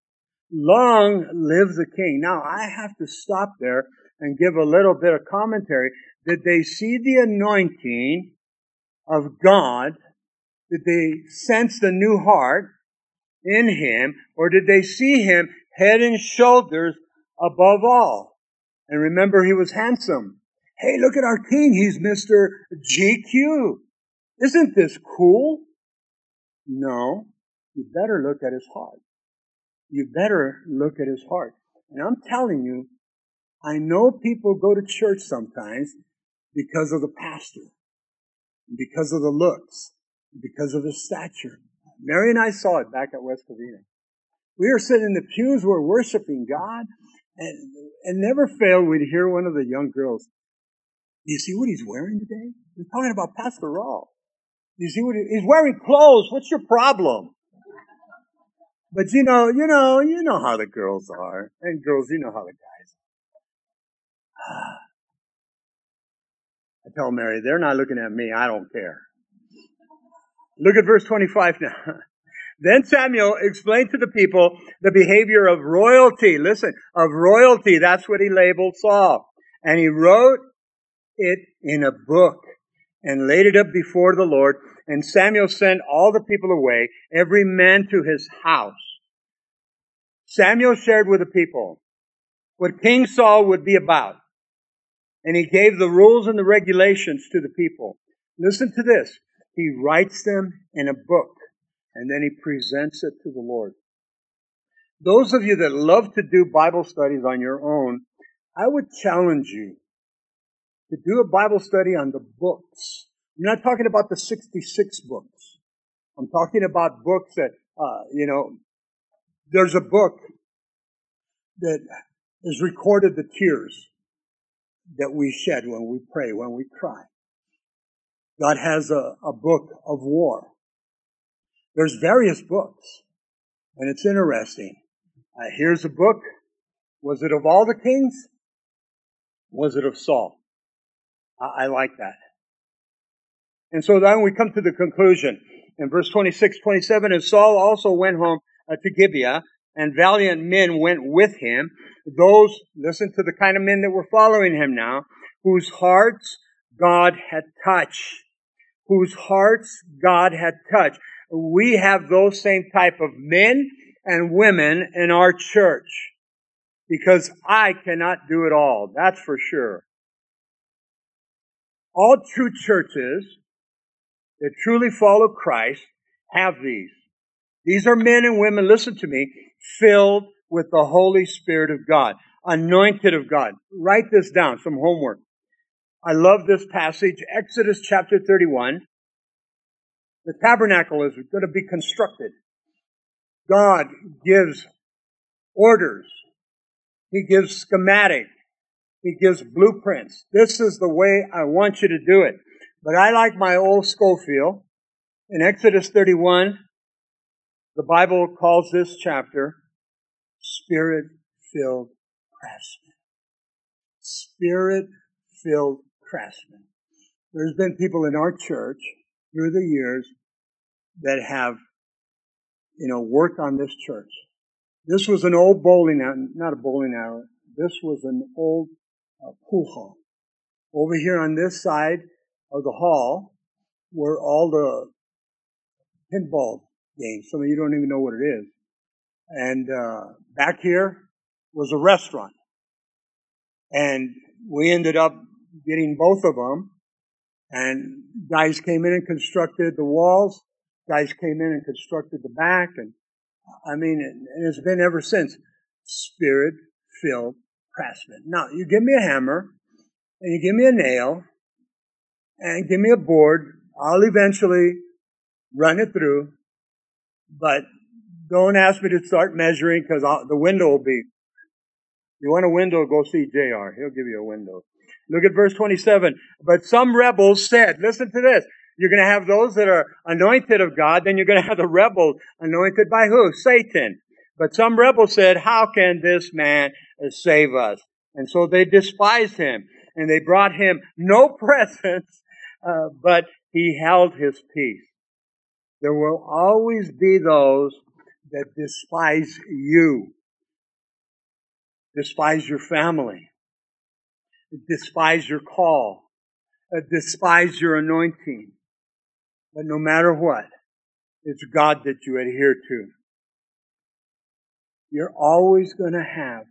Long live the king. Now I have to stop there and give a little bit of commentary. Did they see the anointing of God? Did they sense the new heart in him? Or did they see him head and shoulders above all? And remember, he was handsome. Hey, look at our king. He's Mr. GQ. Isn't this cool? No. You better look at his heart. You better look at his heart. And I'm telling you, I know people go to church sometimes because of the pastor, because of the looks, because of the stature. Mary and I saw it back at West Covina. We were sitting in the pews, we're worshiping God, and, and never failed we'd hear one of the young girls, do you see what he's wearing today? We're talking about Pastor Raul. Do you see what he, he's wearing clothes? What's your problem? But you know, you know, you know how the girls are. And girls, you know how the guys are. I tell Mary, they're not looking at me. I don't care. Look at verse 25 now. Then Samuel explained to the people the behavior of royalty. Listen, of royalty. That's what he labeled Saul. And he wrote it in a book and laid it up before the Lord. And Samuel sent all the people away, every man to his house. Samuel shared with the people what King Saul would be about. And he gave the rules and the regulations to the people. Listen to this. He writes them in a book and then he presents it to the Lord. Those of you that love to do Bible studies on your own, I would challenge you to do a Bible study on the books. I'm not talking about the 66 books. I'm talking about books that, uh, you know, there's a book that has recorded the tears that we shed when we pray, when we cry. God has a, a book of war. There's various books, and it's interesting. Uh, here's a book. Was it of all the kings? Was it of Saul? I, I like that. And so then we come to the conclusion. In verse 26, 27, and Saul also went home uh, to Gibeah, and valiant men went with him. Those, listen to the kind of men that were following him now, whose hearts God had touched. Whose hearts God had touched. We have those same type of men and women in our church. Because I cannot do it all. That's for sure. All true churches that truly follow Christ have these. These are men and women, listen to me, filled with the Holy Spirit of God, anointed of God. Write this down, some homework. I love this passage, Exodus chapter 31. The tabernacle is going to be constructed. God gives orders. He gives schematic. He gives blueprints. This is the way I want you to do it. But I like my old Scofield. In Exodus 31, the Bible calls this chapter Spirit filled craftsmen. Spirit filled craftsmen. There's been people in our church through the years that have, you know, worked on this church. This was an old bowling alley, not a bowling alley. This was an old uh, pool hall. Over here on this side of the hall were all the pinball games. Some of you don't even know what it is. And uh, back here was a restaurant. And we ended up getting both of them. And guys came in and constructed the walls. Guys came in and constructed the back. And I mean, and it's been ever since. Spirit filled craftsmen. Now, you give me a hammer and you give me a nail and give me a board. I'll eventually run it through, but don't ask me to start measuring because the window will be. You want a window? Go see Jr. He'll give you a window. Look at verse 27. But some rebels said, listen to this. You're going to have those that are anointed of God, then you're going to have the rebels anointed by who? Satan. But some rebels said, how can this man save us? And so they despised him and they brought him no presents, uh, but he held his peace. There will always be those that despise you, despise your family, despise your call, uh, despise your anointing. But no matter what, it's God that you adhere to. You're always going to have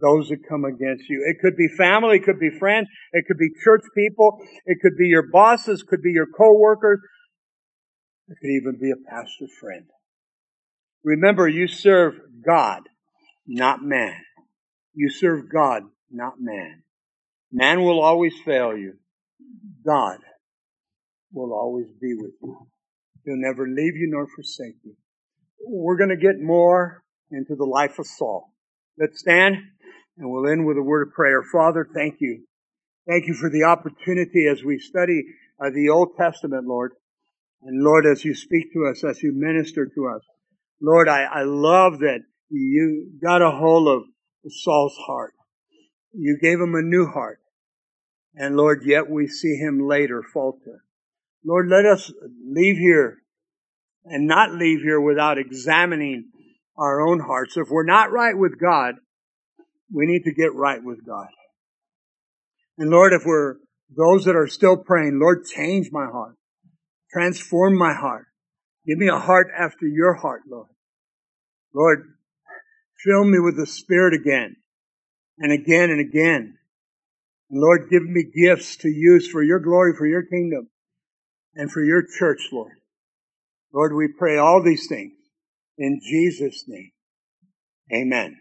those that come against you. It could be family, it could be friends, it could be church people, it could be your bosses, could be your coworkers, it could even be a pastor friend. Remember, you serve God, not man. You serve God, not man. Man will always fail you. God will always be with you. He'll never leave you nor forsake you. We're going to get more into the life of Saul. Let's stand and we'll end with a word of prayer. Father, thank you. Thank you for the opportunity as we study uh, the Old Testament, Lord. And Lord, as you speak to us, as you minister to us, Lord, I, I love that you got a hold of Saul's heart. You gave him a new heart. And Lord, yet we see him later falter. Lord, let us leave here and not leave here without examining our own hearts. If we're not right with God, we need to get right with God. And Lord, if we're those that are still praying, Lord, change my heart. Transform my heart. Give me a heart after your heart, Lord. Lord, fill me with the Spirit again and again and again. And Lord, give me gifts to use for your glory, for your kingdom, and for your church, Lord. Lord, we pray all these things in Jesus' name. Amen.